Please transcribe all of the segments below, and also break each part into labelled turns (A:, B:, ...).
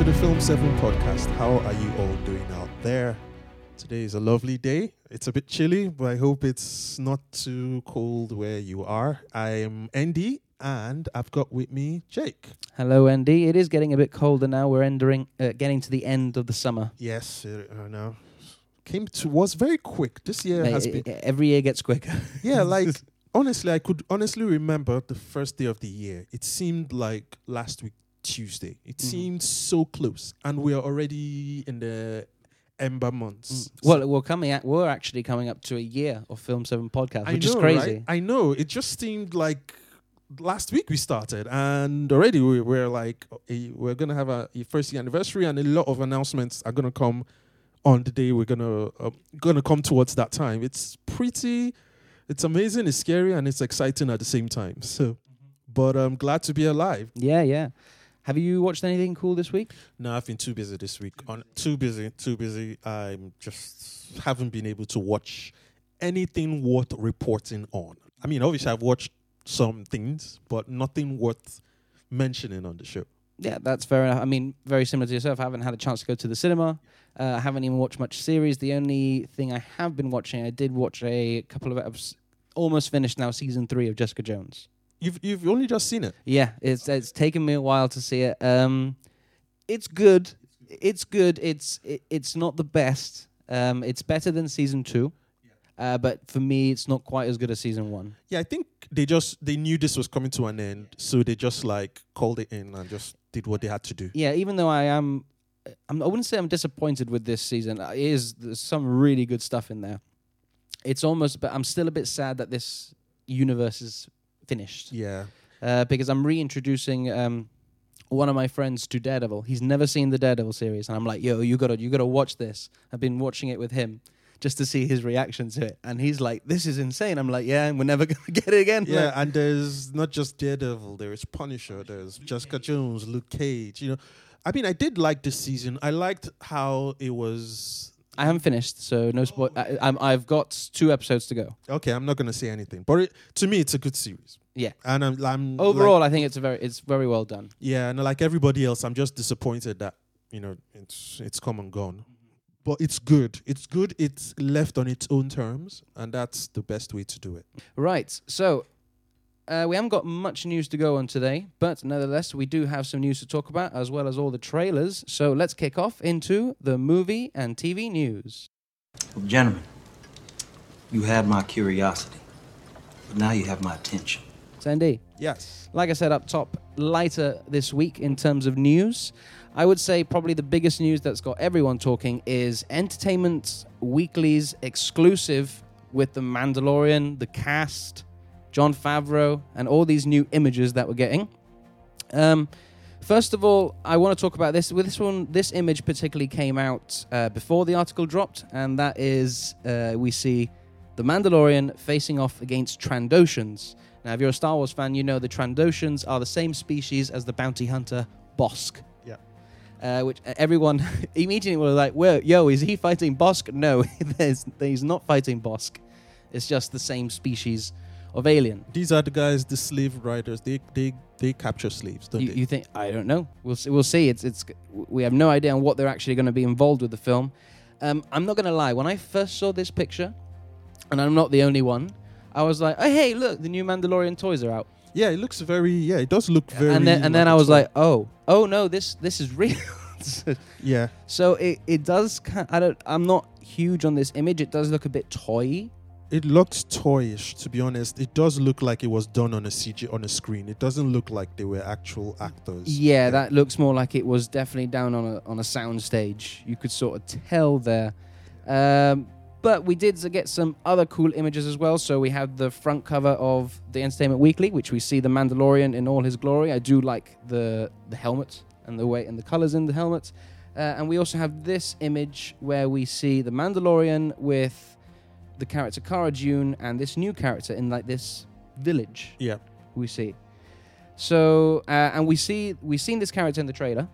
A: to the Film 7 podcast. How are you all doing out there? Today is a lovely day. It's a bit chilly, but I hope it's not too cold where you are. I'm Andy, and I've got with me Jake.
B: Hello, Andy. It is getting a bit colder now. We're entering, uh, getting to the end of the summer.
A: Yes, uh, I know. Came to was very quick. This year
B: Mate,
A: has been
B: every year gets quicker.
A: yeah, like honestly, I could honestly remember the first day of the year. It seemed like last week Tuesday. It
B: Mhm.
A: seemed so close, and we are already in the ember months.
B: Mm. well, we're coming at, we're actually coming up to a year of Film Seven podcast,
A: I
B: which
A: know,
B: is crazy.
A: right? I know. It just seemed like last week we started, and already we we're like, we're gonna have a, a first year anniversary, and a lot of announcements are gonna come on the day we're gonna uh, gonna come towards that time. It's pretty, it's amazing, it's scary, and it's exciting at the same time. So, but I'm glad to be alive.
B: Yeah, yeah. Have you watched anything cool this week?
A: No, I've been too busy this week. On too busy, too busy. I'm just haven't been able to watch anything worth reporting on. I mean, obviously, I've watched some things, but nothing worth mentioning on the show.
B: Yeah, that's fair enough. I mean, very similar to yourself. I haven't had a chance to go to the cinema. Uh, I haven't even watched much series. The only thing I have been watching, I did watch a couple of episodes, almost finished now, season three of Jessica Jones.
A: You've you've only just seen it.
B: Yeah, it's it's taken me a while to see it. Um, it's good. It's good. It's it, it's not the best. Um, it's better than season two, uh, but for me, it's not quite as good as season one.
A: Yeah, I think they just they knew this was coming to an end, so they just like called it in and just did what they had to do.
B: Yeah, even though I am, I'm, I wouldn't say I'm disappointed with this season. Uh, It is there's some really good stuff in there. It's almost, but I'm still a bit sad that this universe is finished.
A: Yeah,
B: uh, because I'm reintroducing um, one of my friends to Daredevil. He's never seen the Daredevil series, and I'm like, "Yo, you gotta, you gotta watch this." I've been watching it with him just to see his reaction to it, and he's like, "This is insane." I'm like, "Yeah, and we're never gonna get it again."
A: yeah,
B: Like,
A: and there's not just Daredevil. There's Punisher. There's Jessica Jones, Luke Cage. You know, I mean, I did like this season. I liked how it was.
B: I haven't finished, so no spoil. I, I'm, I've got two episodes to go.
A: Okay, I'm not gonna say anything, but it, to me, it's a good series.
B: Yeah.
A: and I'm, I'm
B: Overall,
A: like-
B: I think it's a very, it's very well done.
A: yeah, and like everybody else, I'm just disappointed that you know it's it's come and gone. But it's good. It's good. It's left on its own terms, and that's the best way to do it.
B: Right. So uh, we haven't got much news to go on today, but nevertheless, we do have some news to talk about as well as all the trailers. So let's kick off into the movie and TV news.
C: Gentlemen, you had my curiosity, but now you have my attention.
B: Sandy,
A: Yes.
B: like I said up top, lighter this week in terms of news. I would say probably the biggest news that's got everyone talking is Entertainment Weekly's exclusive with The Mandalorian, the cast, Jon Favreau, and all these new images that we're getting. Um, first of all, I want to talk about this. With this one, this image particularly came out uh, before the article dropped, and that is uh, we see the Mandalorian facing off against Trandoshans. Now, if you're a Star Wars fan, you know the Trandoshans are the same species as the bounty hunter Bossk.
A: Yeah.
B: Uh, which uh, everyone immediately was like, "Whoa, yo, is he fighting Bossk?" No, he's not fighting Bossk. It's just the same species of alien.
A: These are the guys, the slave riders. They they they capture slaves, don't
B: You,
A: they?
B: you think? I don't know. We'll see. We'll see. It's it's. We have no idea on what they're actually going to be involved with the film. Um, I'm not going to lie. When I first saw this picture, and I'm not the only one, I was like, "Oh, hey, look, the new Mandalorian toys are out."
A: yeah, it looks very. Yeah, it does look very.
B: and then and then I was like, "Oh, oh no, this this is real."
A: yeah,
B: so it it does. I don't. I'm not huge on this image. It does look a bit toy.
A: It looks toyish. To be honest, it does look like it was done on a CG on a screen. It doesn't look like they were actual actors.
B: Yeah, that looks more like it was definitely down on a on a sound stage. You could sort of tell there. Um, but we did get some other cool images as well. So we have the front cover of the Entertainment Weekly, which we see the Mandalorian in all his glory. I do like the the helmet and the way and the colors in the helmet. Uh, and we also have this image where we see the Mandalorian with the character Cara Dune and this new character in like this village
A: Yeah.
B: we see. So, uh, and we see we've seen this character in the trailer.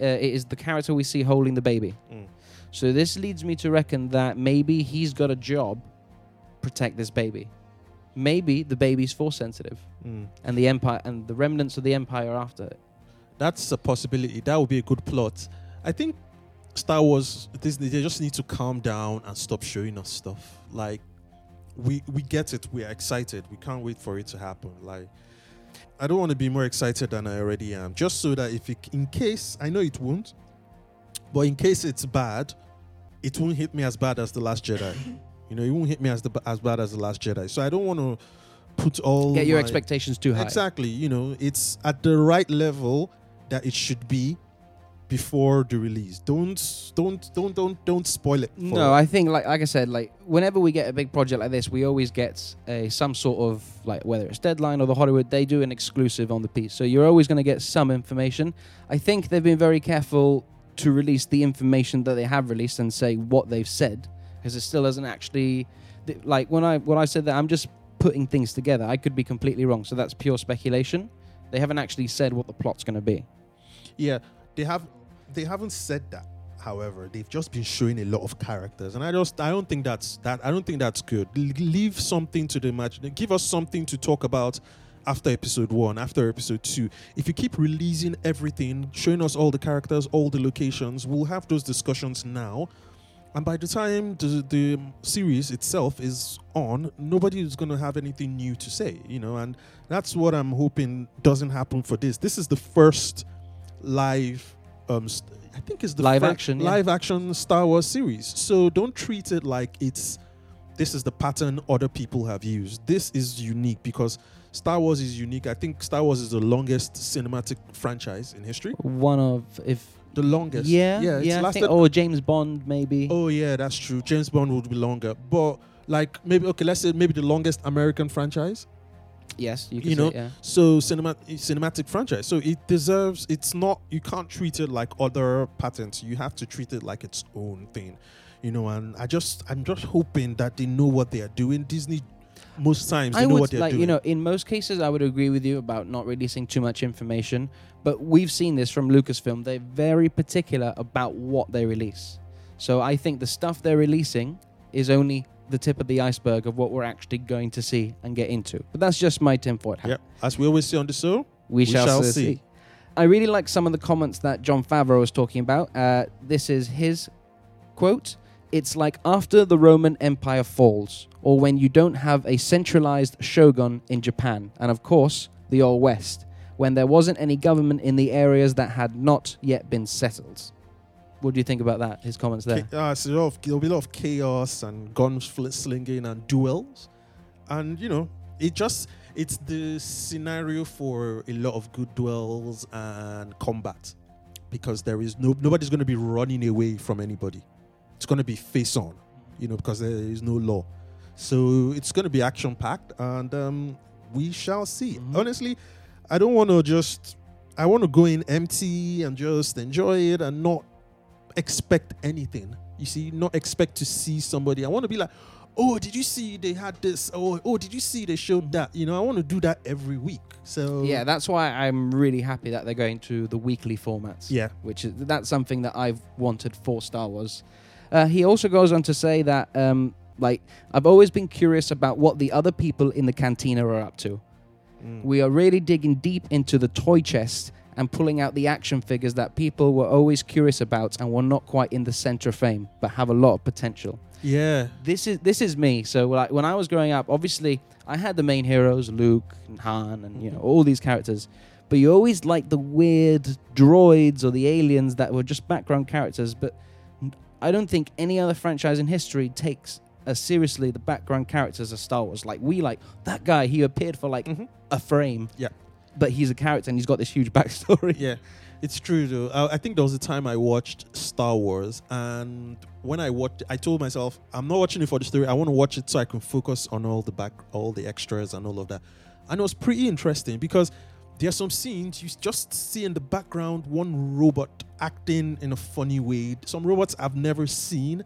B: Uh, it is the character we see holding the baby.
A: Mm.
B: So this leads me to reckon that maybe he's got a job protect this baby. Maybe the baby's force sensitive,
A: Mm.
B: and the empire and the remnants of the empire are after it.
A: That's a possibility. That would be a good plot. I think Star Wars Disney they just need to calm down and stop showing us stuff. Like we we get it. We are excited. We can't wait for it to happen. Like I don't want to be more excited than I already am. Just so that if it, in case I know it won't, but in case it's bad, it won't hit me as bad as the Last Jedi. you know, it won't hit me as the as bad as the Last Jedi. So I don't want to put all
B: Get your
A: my-
B: expectations too high.
A: Exactly. You know, it's at the right level that it should be before the release. Don't don't don't don't don't spoil it. For
B: No, I think like like I said, like whenever we get a big project like this, we always get a some sort of like whether it's Deadline or the Hollywood, they do an exclusive on the piece. So you're always going to get some information. I think they've been very careful to release the information that they have released and say what they've said because it still doesn't actually like when I when I said that I'm just putting things together. I could be completely wrong. So that's pure speculation. They haven't actually said what the plot's going to be.
A: yeah, they have they haven't said that. However, they've just been showing a lot of characters, and I just I don't think that's that I don't think that's good. L- leave something to the imagination. Give us something to talk about after episode one, after episode two. If you keep releasing everything, showing us all the characters, all the locations, we'll have those discussions now. And by the time the, the series itself is on, nobody is going to have anything new to say, you know, and that's what I'm hoping doesn't happen for this. This is the first live, um, st- I think it's the
B: Live action, yeah.
A: live action Star Wars series. So don't treat it like it's this is the pattern other people have used. This is unique because Star Wars is unique. I think Star Wars is the longest cinematic franchise in history.
B: One of if
A: The longest.
B: yeah
A: yeah. It's
B: yeah
A: lasted
B: think, or James Bond maybe.
A: Oh yeah, that's true. James Bond would be longer, but like maybe okay, let's say maybe the longest American franchise.
B: Yes, you can
A: You
B: say
A: know,
B: it, yeah.
A: So cinema cinematic franchise. So it deserves. It's not. You can't treat it like other patents. You have to treat it like its own thing. You know, and I just I'm just hoping that they know what they are doing. Disney most times they
B: I
A: know
B: would
A: what they're
B: like
A: doing.
B: you know in most cases I would agree with you about not releasing too much information, but we've seen this from Lucasfilm. They're very particular about what they release. So I think the stuff they're releasing is only the tip of the iceberg of what we're actually going to see and get into. But that's just my tinfoil hat.
A: Yep. As we always say on the show,
B: We,
A: We
B: shall,
A: shall
B: see.
A: see.
B: I really like some of the comments that Jon Favreau was talking about. Uh, this is his quote It's like after the Roman Empire falls, or when you don't have a centralized shogun in Japan, and of course, the Old West, when there wasn't any government in the areas that had not yet been settled. What do you think about that? His comments there.
A: Uh, so lot of, there'll be a lot of chaos and gun fl- slinging and duels, and you know, it just it's the scenario for a lot of good duels and combat because there is no nobody's going to be running away from anybody. It's going to be face on, you know, because there is no law. So it's going to be action packed, and um, we shall see.
B: Mhm.
A: Honestly, I don't want to just. I want to go in empty and just enjoy it and not expect anything. You see, not expect to see somebody. I want to be like, oh, did you see they had this? Oh, oh, did you see they showed that? You know, I want to do that every week. So
B: Yeah, that's why I'm really happy that they're going to the weekly formats.
A: yeah,
B: which is that's something that I've wanted for Star Wars. Uh, he also goes on to say that, um, like, I've always been curious about what the other people in the cantina are up to.
A: Mm.
B: We are really digging deep into the toy chest and pulling out the action figures that people were always curious about and were not quite in the center of fame, but have a lot of potential.
A: yeah,
B: This is this is me. So like when I was growing up, obviously I had the main heroes, Luke and Han, and you know all these characters. But you always like the weird droids or the aliens that were just background characters. But I don't think any other franchise in history takes as seriously the background characters as Star Wars. Like we like that guy. He appeared for like
A: Mhm.
B: a frame.
A: Yeah.
B: But he's a character and he's got this huge backstory.
A: yeah. It's true though. I, I think there was a time I watched Star Wars, and when I watched, I told myself, I'm not watching it for the story. I want to watch it so I can focus on all the back, all the extras, and all of that. And it was pretty interesting because there are some scenes you just see in the background one robot acting in a funny way. Some robots I've never seen.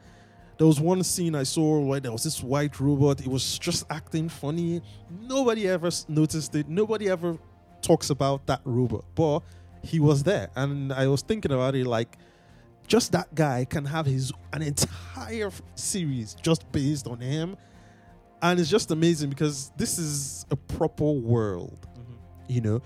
A: There was one scene I saw where there was this white robot. It was just acting funny. Nobody ever noticed it. Nobody ever talks about that robot, but he was there, and I was thinking about it like just that guy can have his an entire series just based on him, and it's just amazing because this is a proper world, mm-hmm. you know.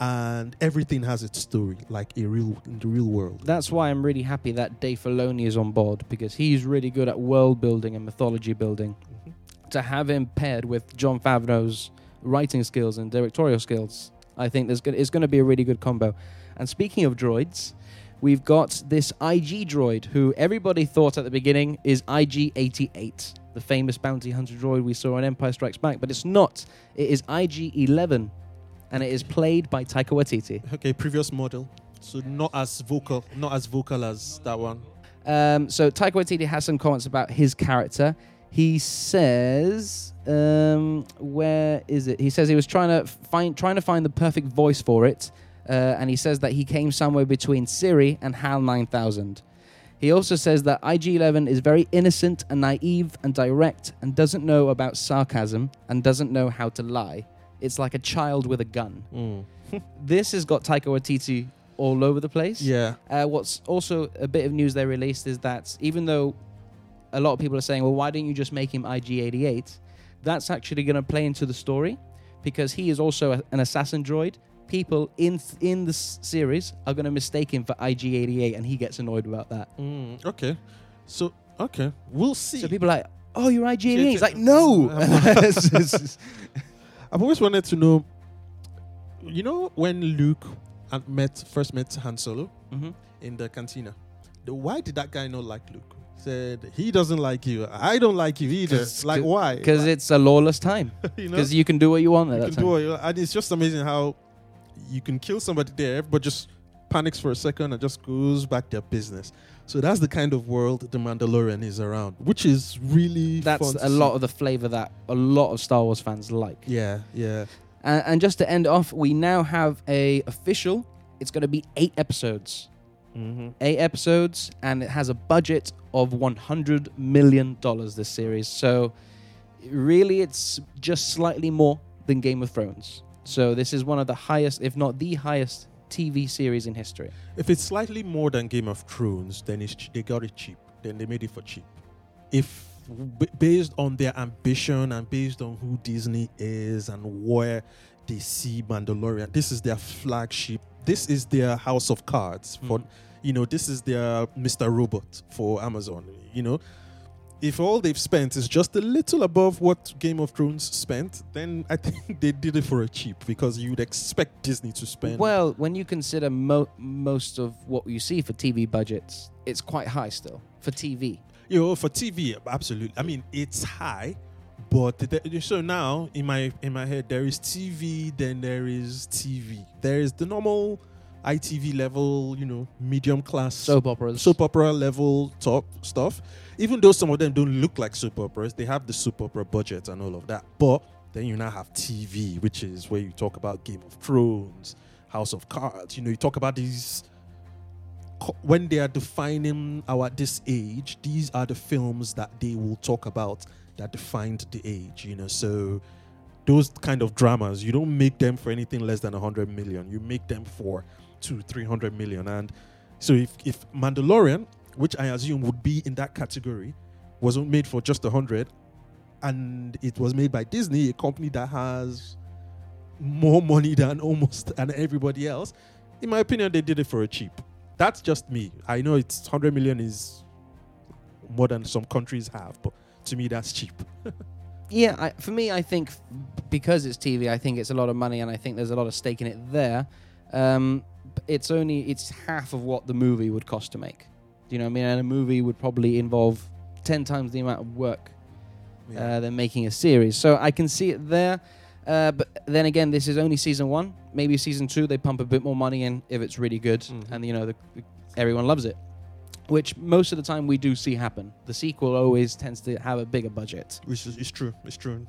A: and everything has its story, like a real in the real world.
B: That's why I'm really happy that Dave Filoni is on board because he's really good at world building and mythology building. Mm-hmm. To have him paired with Jon Favreau's writing skills and directorial skills, I think there's gonna, it's going to be a really good combo. And speaking of droids, we've got this IG droid who everybody thought at the beginning is IG 88, the famous bounty hunter droid we saw on Empire Strikes Back, but it's not. It is IG 11, and it is played by Taika Waititi.
A: Okay, previous model, so not as vocal, not as vocal as that one.
B: Um, so Taika Waititi has some comments about his character. He says, um, "Where is it?" He says he was trying to find trying to find the perfect voice for it, uh, and he says that he came somewhere between Siri and HAL 9000. He also says that IG11 is very innocent and naive and direct and doesn't know about sarcasm and doesn't know how to lie. It's like a child with a gun.
A: Mm.
B: This has got Taika Waititi all over the place.
A: Yeah,
B: Uh, what's also a bit of news they released is that even though a lot of people are saying, well, why didn't you just make him IG88? That's actually going to play into the story because he is also a, an assassin droid. People in in the s- series are going to mistake him for IG88, and he gets annoyed about that.
A: Mm, okay. So okay, we'll see.
B: So people are like, oh, you're IG88. He's like, no.
A: I've always wanted to know. You know when Luke met first met Han Solo
B: Mhm.
A: in the cantina, the, why did that guy not like Luke? Said he doesn't like you. I don't like you either. like why?
B: Because
A: Like,
B: it's a lawless time.
A: you know
B: Because you can do what you want at
A: you
B: that
A: can
B: time.
A: do what you- and it's just amazing how you can kill somebody there, but just panics for a second and just goes back their business. So that's the kind of world the Mandalorian is around, which is really
B: That's a
A: see.
B: lot of the flavor that a lot of Star Wars fans like.
A: yeah, yeah.
B: Uh, and just to end off, we now have a official. It's going to be eight episodes.
A: Mm-hmm.
B: Eight episodes, and it has a budget of one hundred million dollars. This series, so really, it's just slightly more than Game of Thrones. So this is one of the highest, if not the highest, TV series in history.
A: If it's slightly more than Game of Thrones, then it's they got it cheap. Then they made it for cheap. If b- based on their ambition and based on who Disney is and where they see Mandalorian, this is their flagship. This is their House of Cards for,
B: Mhm.
A: you know, this is their Mr. Robot for Amazon. You know, if all they've spent is just a little above what Game of Thrones spent, then I think they did it for a cheap because you'd expect Disney to spend.
B: Well, when you consider mo- most of what you see for TV budgets, it's quite high still for TV.
A: You know, for TV, absolutely. I mean, it's high, but the, so now in my in my head there is TV, then there is TV. There is the normal ITV level, you know, medium class
B: Soap operas.
A: soap opera level top stuff. Even though some of them don't look like soap operas, they have the soap opera budget and all of that. But then you now have TV, which is where you talk about Game of Thrones, House of Cards. You know, you talk about these when they are defining our this age. These are the films that they will talk about that defined the age. You know, so those kind of dramas, you don't make them for anything less than a hundred million. You make them for two, three hundred million, and so if, if Mandalorian, which I assume would be in that category, wasn't made for just a hundred, and it was made by Disney, a company that has more money than almost and everybody else, in my opinion, they did it for a cheap. That's just me. I know it's hundred million is more than some countries have, but to me that's cheap.
B: Yeah, I, for me, I think because it's TV, I think it's a lot of money, and I think there's a lot of stake in it there. Um, it's only it's half of what the movie would cost to make. Do you know what I mean? And a movie would probably involve ten times the amount of work uh, than making a series. So I can see it there. Uh, but then again, this is only season one. Maybe season two, they pump a bit more money in if it's really good,
A: Mhm.
B: and you know the, everyone loves it. Which most of the time we do see happen. The sequel always tends to have a bigger budget.
A: which is it's true. It's true.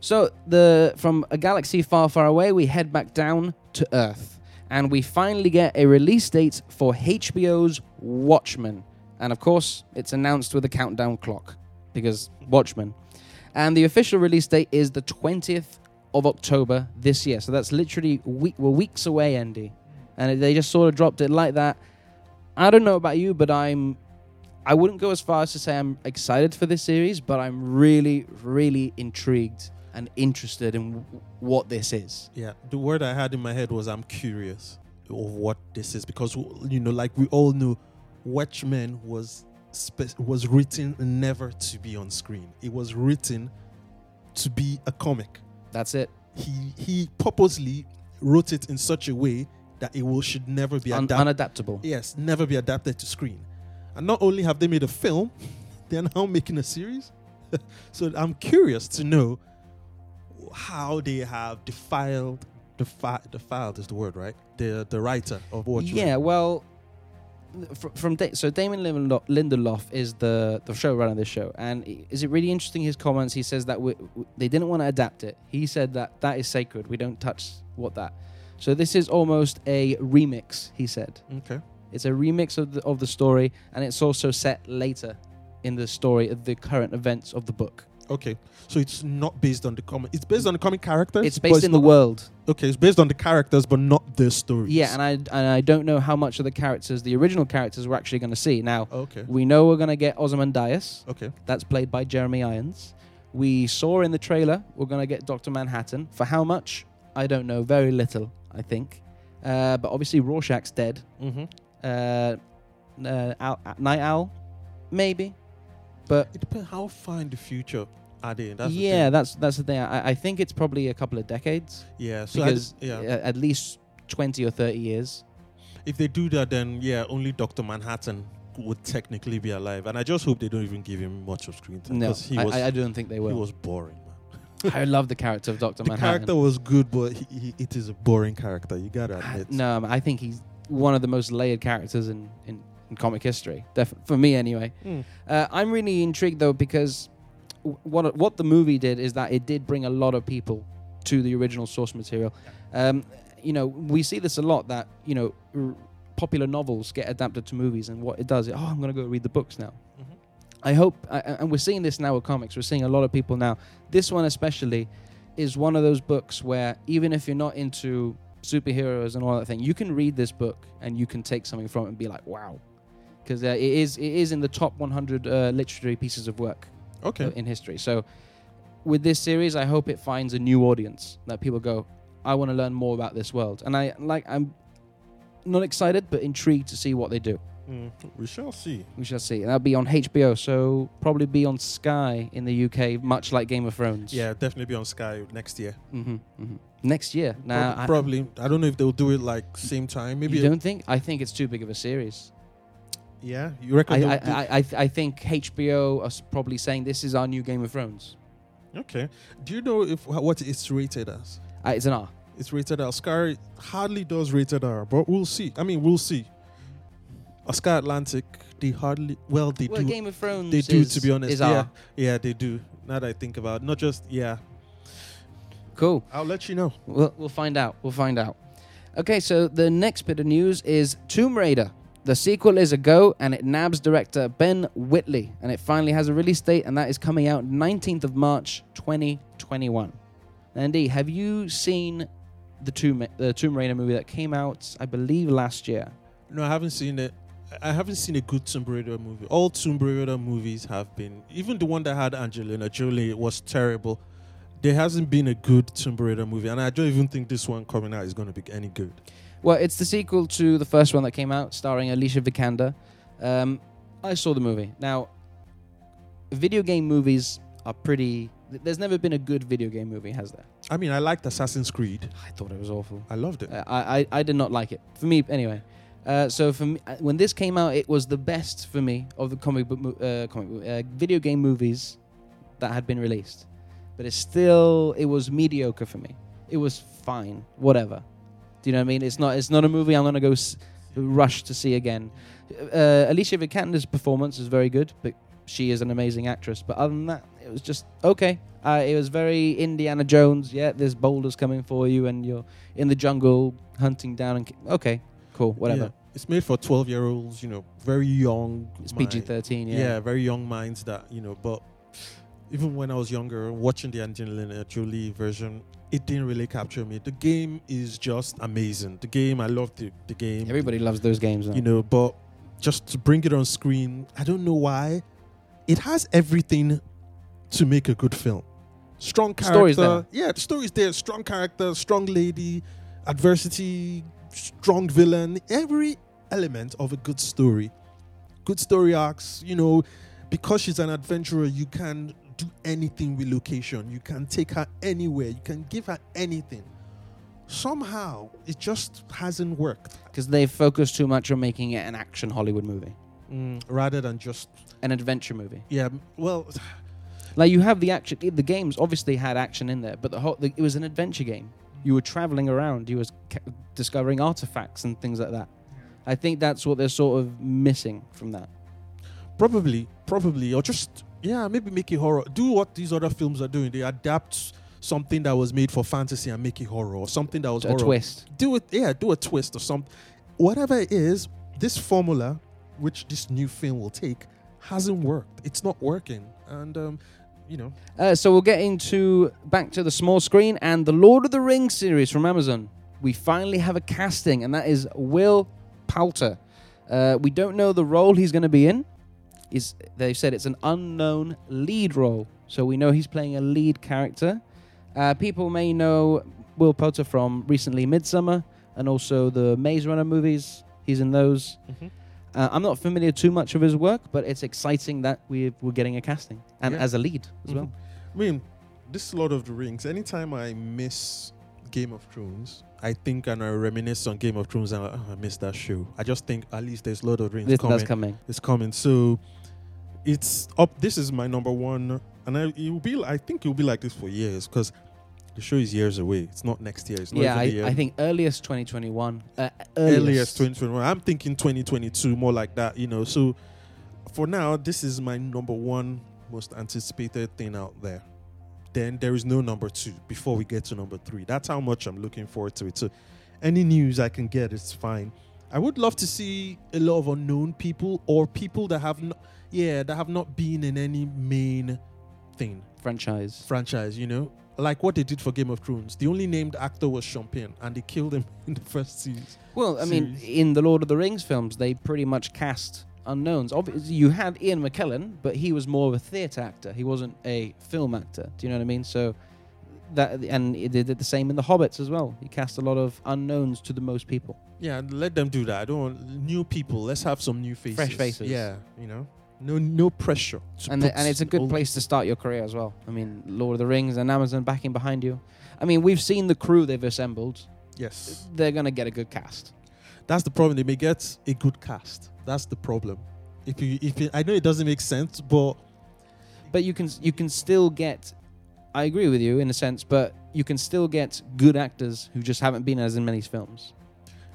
B: So the from a galaxy far, far away, we head back down to Earth, and we finally get a release date for HBO's Watchmen, and of course, it's announced with a countdown clock because Watchmen, and the official release date is the twentieth of October this year. So that's literally week, we're weeks away, Andy, and they just sort of dropped it like that. I don't know about you, but I'm. I wouldn't go as far as to say I'm excited for this series, but I'm really, really intrigued and interested in w- what this is.
A: Yeah, the word I had in my head was I'm curious of what this is because you know, like we all know, Watchmen was spe- was written never to be on screen. It was written to be a comic.
B: That's it.
A: He he purposely wrote it in such a way that it will should never be
B: Un-
A: adapted.
B: unadaptable.
A: yes, never be adapted to screen. And not only have they made a film, they're now making a series. so I'm curious to know how they have defiled defi- defiled is the word, right? The the writer of Watchmen.
B: Yeah, well, fr- from da- so Damon Lindelof, is the the showrunner of this show, and is it really interesting? His comments. He says that we, w- they didn't want to adapt it. He said that that is sacred. We don't touch what that. So this is almost a remix. He said
A: Okay.
B: it's a remix of the of the story, and it's also set later in the story of the current events of the book.
A: Okay. So it's not based on the comic. It's based on the comic characters.
B: It's
A: but
B: based in the
A: not-
B: world.
A: Okay, it's based on the characters, but not the story.
B: Yeah, and I and I don't know how much of the characters, the original characters, we're actually going to see. Now
A: okay.
B: we know we're going to get Ozymandias.
A: Okay.
B: That's played by Jeremy Irons. We saw in the trailer we're going to get Doctor Manhattan. For how much? I don't know. Very little, I think. Uh, but obviously Rorschach's dead.
A: Mm-hmm.
B: Uh, uh, Owl, Night Owl, maybe. But
A: It depends how far in the future are they. That's
B: yeah,
A: thing.
B: that's that's the thing. I, I think it's probably a couple of decades
A: yeah. So
B: because
A: d- yeah.
B: uh, at least twenty or thirty years.
A: if they do that, then yeah, only Doctor Manhattan would technically be alive, and I just hope they don't even give him much of screen time
B: No,
A: because he
B: I,
A: was
B: I, I don't think they
A: he
B: will.
A: was boring.
B: I love the character of Doctor Manhattan.
A: The character was good, but he, he, it is a boring character. You gotta admit.
B: No, I think he's one of the most layered characters in, in, in comic history. Def- for me, anyway.
A: Mm.
B: Uh, I'm really intrigued though because w- what what the movie did is that it did bring a lot of people to the original source material. Um, you know, we see this a lot that you know r- popular novels get adapted to movies, and what it does, is, oh, I'm going to go read the books now.
A: Mhm.
B: I hope, and we're seeing this now with comics. We're seeing a lot of people now. This one especially is one of those books where even if you're not into superheroes and all that thing, you can read this book and you can take something from it and be like, wow, because uh, it is it is in the top 100 uh, literary pieces of work
A: Okay.
B: in history. So with this series, I hope it finds a new audience that people go, I want to learn more about this world, and I like I'm not excited but intrigued to see what they do.
A: Mm, we shall see.
B: We shall see. And that'll be on HBO, so probably be on Sky in the UK, much like Game of Thrones.
A: Yeah, definitely be on Sky next year.
B: hmm hmm Next year. Now,
A: Prob- probably. I don't know if they'll do it like same time. Maybe.
B: you don't think? I think it's too big of a series.
A: yeah. You reckon?
B: I
A: they'll
B: I, I, I, I think HBO are probably saying this is our new Game of Thrones.
A: okay. Do you know if what it's rated as?
B: Uh, it's an R.
A: It's rated R. Sky hardly does rated R, but we'll see. I mean, we'll see. Oscar Atlantic, they hardly. Well, they
B: well,
A: do.
B: Game of Thrones.
A: they do,
B: is,
A: to be honest. Yeah,
B: R.
A: yeah, they do. Now that I think about, it. not just yeah.
B: Cool.
A: I'll let you know.
B: We'll, we'll find out. We'll find out. Okay, so the next bit of news is Tomb Raider. The sequel is a go, and it nabs director Ben Wheatley, and it finally has a release date, and that is coming out 19th of March, 2021. Andy, have you seen the Tomb the Tomb Raider movie that came out, I believe, last year?
A: No, I haven't seen it. I haven't seen a good Tomb Raider movie. All Tomb Raider movies have been, even the one that had Angelina Jolie was terrible. There hasn't been a good Tomb Raider movie, and I don't even think this one coming out is going to be any good.
B: Well, it's the sequel to the first one that came out, starring Alicia Vikander. Um, I saw the movie. Now, video game movies are pretty. There's never been a good video game movie, has there?
A: I mean, I liked Assassin's Creed.
B: I thought it was awful.
A: I loved it.
B: Uh, I, I, I did not like it. For me, anyway. Uh, so for me, uh, when this came out, it was the best for me of the comic book, uh, comic uh, video game movies that had been released. But it's still, it was mediocre for me. It was fine, whatever. Do you know what I mean? It's not, it's not a movie I'm gonna go s- rush to see again. Uh, Alicia Vikander's performance is very good, but she is an amazing actress. But other than that, it was just okay. Uh, it was very Indiana Jones. Yeah, there's boulders coming for you, and you're in the jungle hunting down. And okay, cool, whatever.
A: Yeah. It's made for 12 year olds, you know, very young.
B: It's PG thirteen.
A: Yeah.
B: Yeah.
A: very young minds that, you know, but even when I was younger, watching the Angelina Jolie version, it didn't really capture me. The game is just amazing. The game, I love the, the game.
B: Everybody loves those games. Though.
A: you know, but just to bring it on screen, I don't know why. It has everything to make a good film. strong character. Yeah, the story's there. Strong character, strong lady, adversity, strong villain. Every element of a good story. Good story arcs. You know, because she's an adventurer, you can do anything with location. You can take her anywhere. You can give her anything. Somehow, it just hasn't worked.
B: because they focus too much on making it an action Hollywood movie,
A: Mm, rather than just
B: an adventure movie.
A: yeah. Well,
B: Like you have the action. The games obviously had action in there, but the whole the, it was an adventure game. You were traveling around. You was ca- discovering artifacts and things like that. I think that's what they're sort of missing from that.
A: Probably, probably, or just yeah, maybe make it horror. Do what these other films are doing. They adapt something that was made for fantasy and make it horror, or something that was
B: A
A: horror.
B: twist.
A: Do it, yeah, do a twist or something. Whatever it is, this formula, which this new film will take, hasn't worked. It's not working, and um, you know,
B: Uh, so we'll get into back to the small screen and the Lord of the Rings series from Amazon. We finally have a casting, and that is Will Poulter. Uh, we don't know the role he's going to be in. Is they said it's an unknown lead role, so we know he's playing a lead character. Uh, people may know Will Poulter from recently Midsommar and also the Maze Runner movies. He's in those. Uh, I'm not familiar too much of his work, but it's exciting that we're, we're getting a casting and
A: Yeah.
B: as a lead as well.
A: Mhm. I mean, this Lord of the Rings. Anytime I miss Game of Thrones, I think and I reminisce on Game of Thrones and like, oh, I missed that show. I just think at least there's Lord of the Rings
B: This,
A: coming.
B: that's coming.
A: It's coming. So it's up. This is my number one, and I, it will be. I think it will be like this for years because the show is years away. It's not next year. It's not
B: Yeah, I,
A: year.
B: I think earliest 2021. Uh, earliest.
A: earliest 2021. I'm thinking 2022, more like that, you know. So for now, this is my number one most anticipated thing out there. Then there is no number two before we get to number three. That's how much I'm looking forward to it. So any news I can get is fine. I would love to see a lot of unknown people or people that have not, yeah, that have not been in any main thing
B: franchise.
A: franchise, you know, like what they did for Game of Thrones. The only named actor was Sean Bean, and they killed him in the first season.
B: Well, I mean, in the Lord of the Rings films, they pretty much cast unknowns. Obviously, you had Ian McKellen, but he was more of a theatre actor. He wasn't a film actor. Do you know what I mean? So that and they did the same in the Hobbits as well. You cast a lot of unknowns to the most people.
A: Yeah, let them do that. I don't want new people. Let's have some new faces.
B: Fresh faces.
A: Yeah, you know, no no pressure.
B: and the, and it's a good place to start your career as well. I mean, Lord of the Rings and Amazon backing behind you. I mean, we've seen the crew they've assembled.
A: Yes,
B: They're gonna get a good cast.
A: that's the problem. They may get a good cast. That's the problem. If you if you, I know it doesn't make sense, but
B: but you can you can still get I agree with you in a sense, but you can still get good actors who just haven't been as in many films.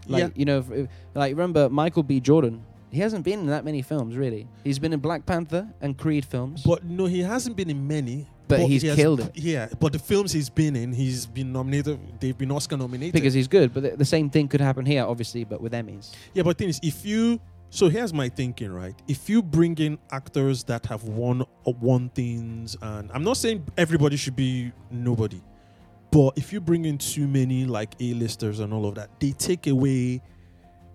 B: Like
A: yeah,
B: you know, if- if- like remember Michael B. Jordan. He hasn't been in that many films really. He's been in Black Panther and Creed films.
A: but no, he hasn't been in many.
B: But he's
A: he has-
B: killed it.
A: Yeah, but the films he's been in, he's been nominated. They've been Oscar nominated.
B: because he's good, but the, the same thing could happen here, obviously, but with Emmys.
A: Yeah, but the thing is, if you so here's my thinking, right? If you bring in actors that have won uh, won things, and I'm not saying everybody should be nobody, but if you bring in too many like A-listers and all of that, they take away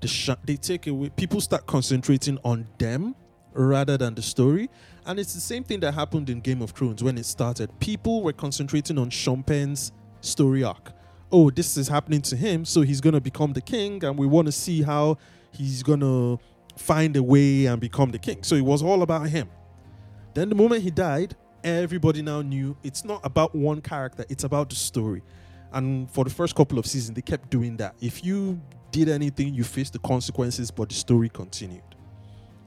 A: the sh- they take away people start concentrating on them rather than the story. And it's the same thing that happened in Game of Thrones when it started. People were concentrating on Sean Bean's story arc. Oh, this is happening to him, so he's gonna become the king, and we want to see how he's gonna find a way and become the king. So it was all about him. Then the moment he died, everybody now knew it's not about one character, it's about the story. And for the first couple of seasons, they kept doing that. If you did anything, you faced the consequences, but the story continued.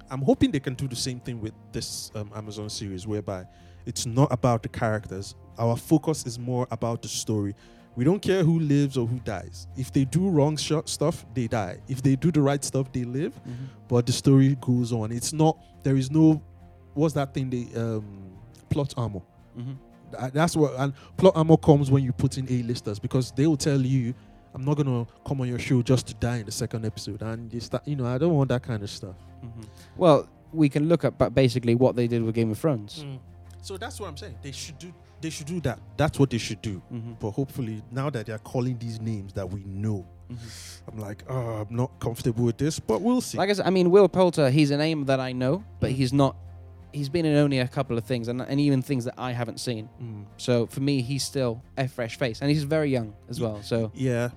A: I'm hoping they can do the same thing with this um, Amazon series, whereby it's not about the characters. Our focus is more about the story. We don't care who lives or who dies. If they do wrong sh- stuff, they die. If they do the right stuff, they live. But the story goes on. It's not. There is no. What's that thing? They um, plot armor.
B: Mhm.
A: That's what and plot armor comes when you put in A-listers because they will tell you, "I'm not gonna come on your show just to die in the second episode." And you start, you know, I don't want that kind of stuff.
B: Mhm. Well, we can look at ba- basically what they did with Game of Thrones.
A: So that's what I'm saying. They should do. They should do that. That's what they should do.
B: Mhm.
A: But hopefully, now that they're calling these names that we know,
B: Mhm.
A: I'm like, oh, I'm not comfortable with this. But we'll see.
B: Like I said, I mean, Will Poulter, he's a name that I know, but
A: Mm.
B: he's not he's been in only a couple of things, and, and even things that I haven't seen.
A: Mm.
B: So for me, he's still a fresh face, and he's very young as well. So
A: Yeah.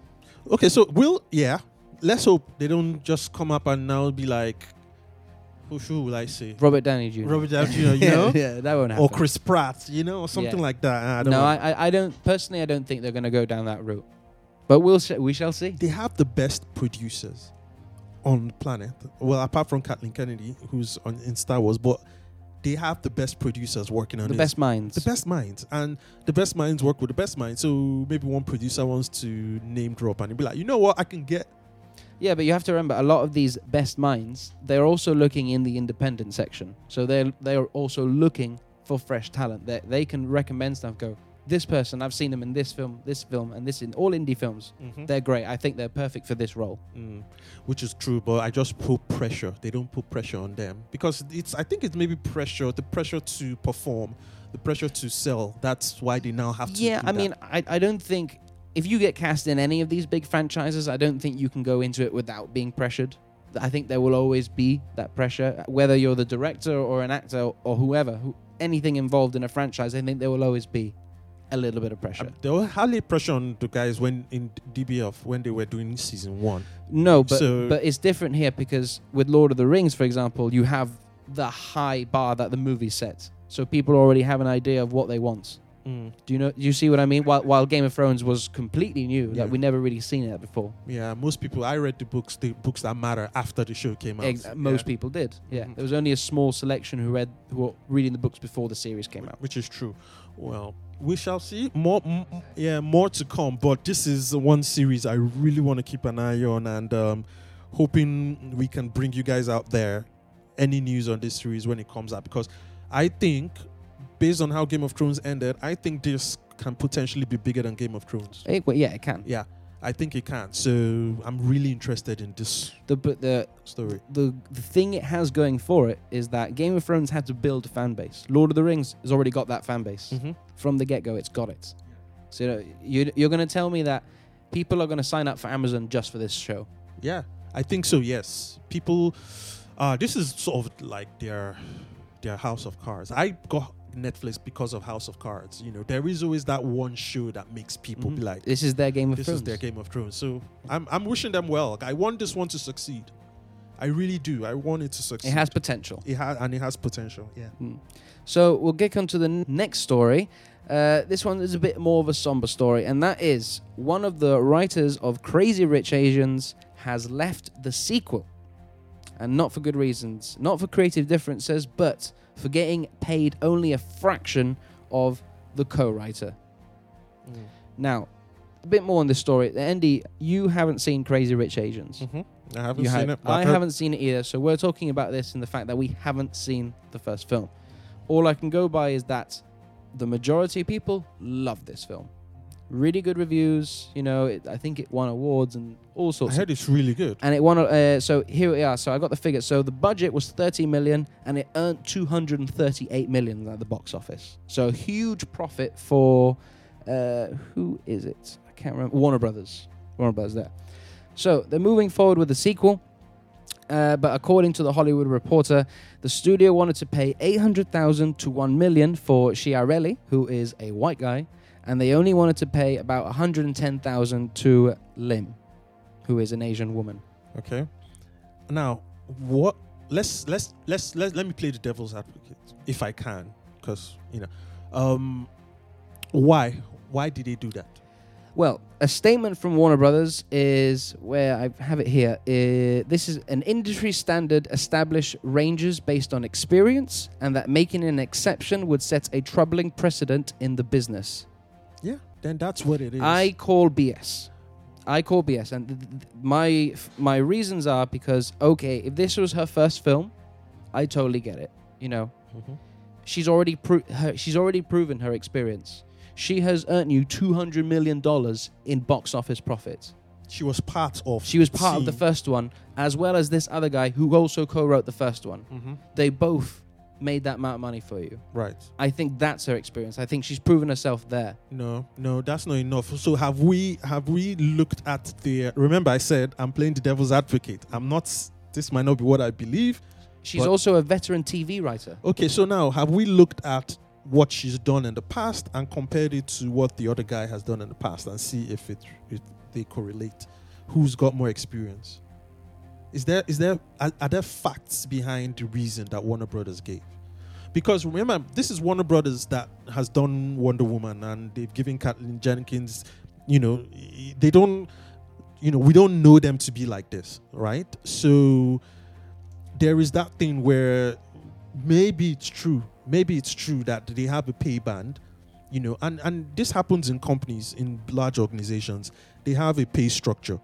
A: Okay, so we'll yeah. Let's hope they don't just come up and now be like, who who will I say?
B: Robert Downey Jr.
A: Robert Downey Jr. You
B: yeah,
A: know,
B: yeah, that won't happen.
A: or Chris Pratt, you know, or something
B: Yeah.
A: like that. I don't
B: no,
A: know.
B: I, I, I don't personally. I don't think they're going to go down that route. But we'll sh- we shall see.
A: they have the best producers on the planet. Well, apart from Kathleen Kennedy, who's on in Star Wars, but they have the best producers working on
B: The
A: this.
B: best minds.
A: the best minds, and the best minds work with the best minds. So maybe one producer wants to name drop and be like, you know what, I can get.
B: Yeah, but you have to remember a lot of these best minds. They're also looking in the independent section, so they're they're also looking for fresh talent. They they can recommend stuff. Go this person. I've seen them in this film, this film, and this in all indie films. They're great. I think they're perfect for this role.
A: Mm, which is true, but I just put pressure. They don't put pressure on them because it's. I think it's maybe pressure, the pressure to perform, the pressure to sell. That's why they now have to.
B: Yeah, I
A: that.
B: mean, I, I don't think if you get cast in any of these big franchises, I don't think you can go into it without being pressured. I think there will always be that pressure, whether you're the director or an actor or whoever, who, anything involved in a franchise. I think there will always be a little bit of pressure.
A: Um, there was hardly pressure on the guys when in DBF when they were doing season one.
B: No, but
A: So-
B: but it's different here because with Lord of the Rings, for example, you have the high bar that the movie sets, so people already have an idea of what they want.
A: Mm,
B: Do you know? Do you see what I mean? While while Game of Thrones was completely new,
A: Yeah.
B: that we never really seen it before.
A: yeah, most people. I read the books, the books that matter after the show came out.
B: Ex- most
A: Yeah.
B: people did. Yeah,
A: Mhm.
B: there was only a small selection who read who were reading the books before the series came out.
A: which is true. Well, we shall see more. Yeah, more to come. But this is one series I really want to keep an eye on, and um, hoping we can bring you guys out there any news on this series when it comes out. Because I think, based on how Game of Thrones ended, I think this can potentially be bigger than Game of Thrones.
B: Eh, well, yeah, it can.
A: Yeah, I think it can. So I'm really interested in this
B: The but the
A: story.
B: the the thing it has going for it is that Game of Thrones had to build a fan base. Lord of the Rings has already got that fan base
A: Mm-hmm.
B: from the get go. It's got it. So you know, you, you're going to tell me that people are going to sign up for Amazon just for this show.
A: Yeah, I think so. Yes, people. Uh, this is sort of like their their House of Cards. I got Netflix because of House of Cards. You know, there is always that one show that makes people
B: Mhm.
A: be like,
B: This is their Game of
A: "This
B: Thrones.
A: is their Game of Thrones." So I'm I'm wishing them well. I want this one to succeed. I really do. I want it to succeed.
B: It has potential.
A: It has, and it has potential. Yeah.
B: Mm. So we'll get on to the n- next story. Uh, this one is a bit more of a somber story, and that is one of the writers of Crazy Rich Asians has left the sequel, and not for good reasons, not for creative differences, but for getting paid only a fraction of the co-writer. Now, a bit more on this story. Andy, you haven't seen Crazy Rich Asians.
A: hmm I haven't
B: You
A: seen
B: have-
A: it.
B: I
A: heard-
B: haven't seen it either. So we're talking about this in the fact that we haven't seen the first film. All I can go by is that the majority of people love this film. Really good reviews. You know, it, I think it won awards and all
A: I
B: sorts. of
A: heard it's really good.
B: and it won. Uh, so here we are. So I got the figure. So the budget was 30 million, and it earned 238 million at the box office. So huge profit for uh, who is it? I can't remember. Warner Brothers. Warner Brothers. There. So they're moving forward with the sequel. Uh, but according to the Hollywood Reporter, the studio wanted to pay 800,000 to 1 million for Chiarelli, who is a white guy, and they only wanted to pay about 110,000 to Lim, who is an Asian woman.
A: Okay. Now, what? Let's let's let's let let me play the devil's advocate if I can, because you know, um, why why did they do that?
B: Well, a statement from Warner Brothers is where I have it here. Uh, this is an industry standard established ranges based on experience, and that making an exception would set a troubling precedent in the business.
A: Yeah, then that's what it is.
B: I call BS. I call BS, and th- th- my my reasons are because okay, if this was her first film, I totally get it. You know,
A: Mhm.
B: she's already pro- her, she's already proven her experience. She has earned you two hundred million dollars in box office profits.
A: She was part of.
B: She was part of the first one, as well as this other guy who also co-wrote the first one.
A: Mhm.
B: They both made that amount of money for you.
A: Right.
B: I think that's her experience. I think she's proven herself there.
A: No, no, that's not enough. So have we have we looked at the? Remember, I said I'm playing the devil's advocate. I'm not. This might not be what I believe.
B: She's also a veteran TV writer.
A: Okay, so now have we looked at what she's done in the past and compared it to what the other guy has done in the past and see if it if they correlate? Who's got more experience? Is there is there are, are there facts behind the reason that Warner Brothers gave? Because remember, this is Warner Brothers that has done Wonder Woman and they've given Kathleen Jenkins, you know, they don't, you know, we don't know them to be like this, right? So there is that thing where maybe it's true maybe it's true that they have a pay band you know and and this happens in companies in large organizations they have a pay structure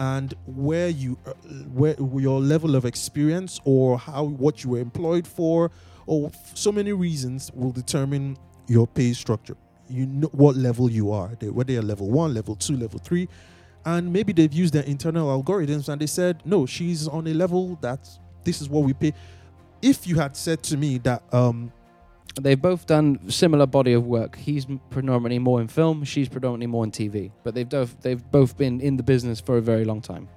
A: and where you uh, where your level of experience or how what you were employed for or so many reasons will determine your pay structure. You know what level you are. They, whether you're level one level two level three. And maybe they've used their internal algorithms and they said no she's on a level that this is what we pay. If you had said to me that um
B: They've both done similar body of work. He's predominantly more in film. She's predominantly more in TV. But they've both they've both been in the business for a very long time.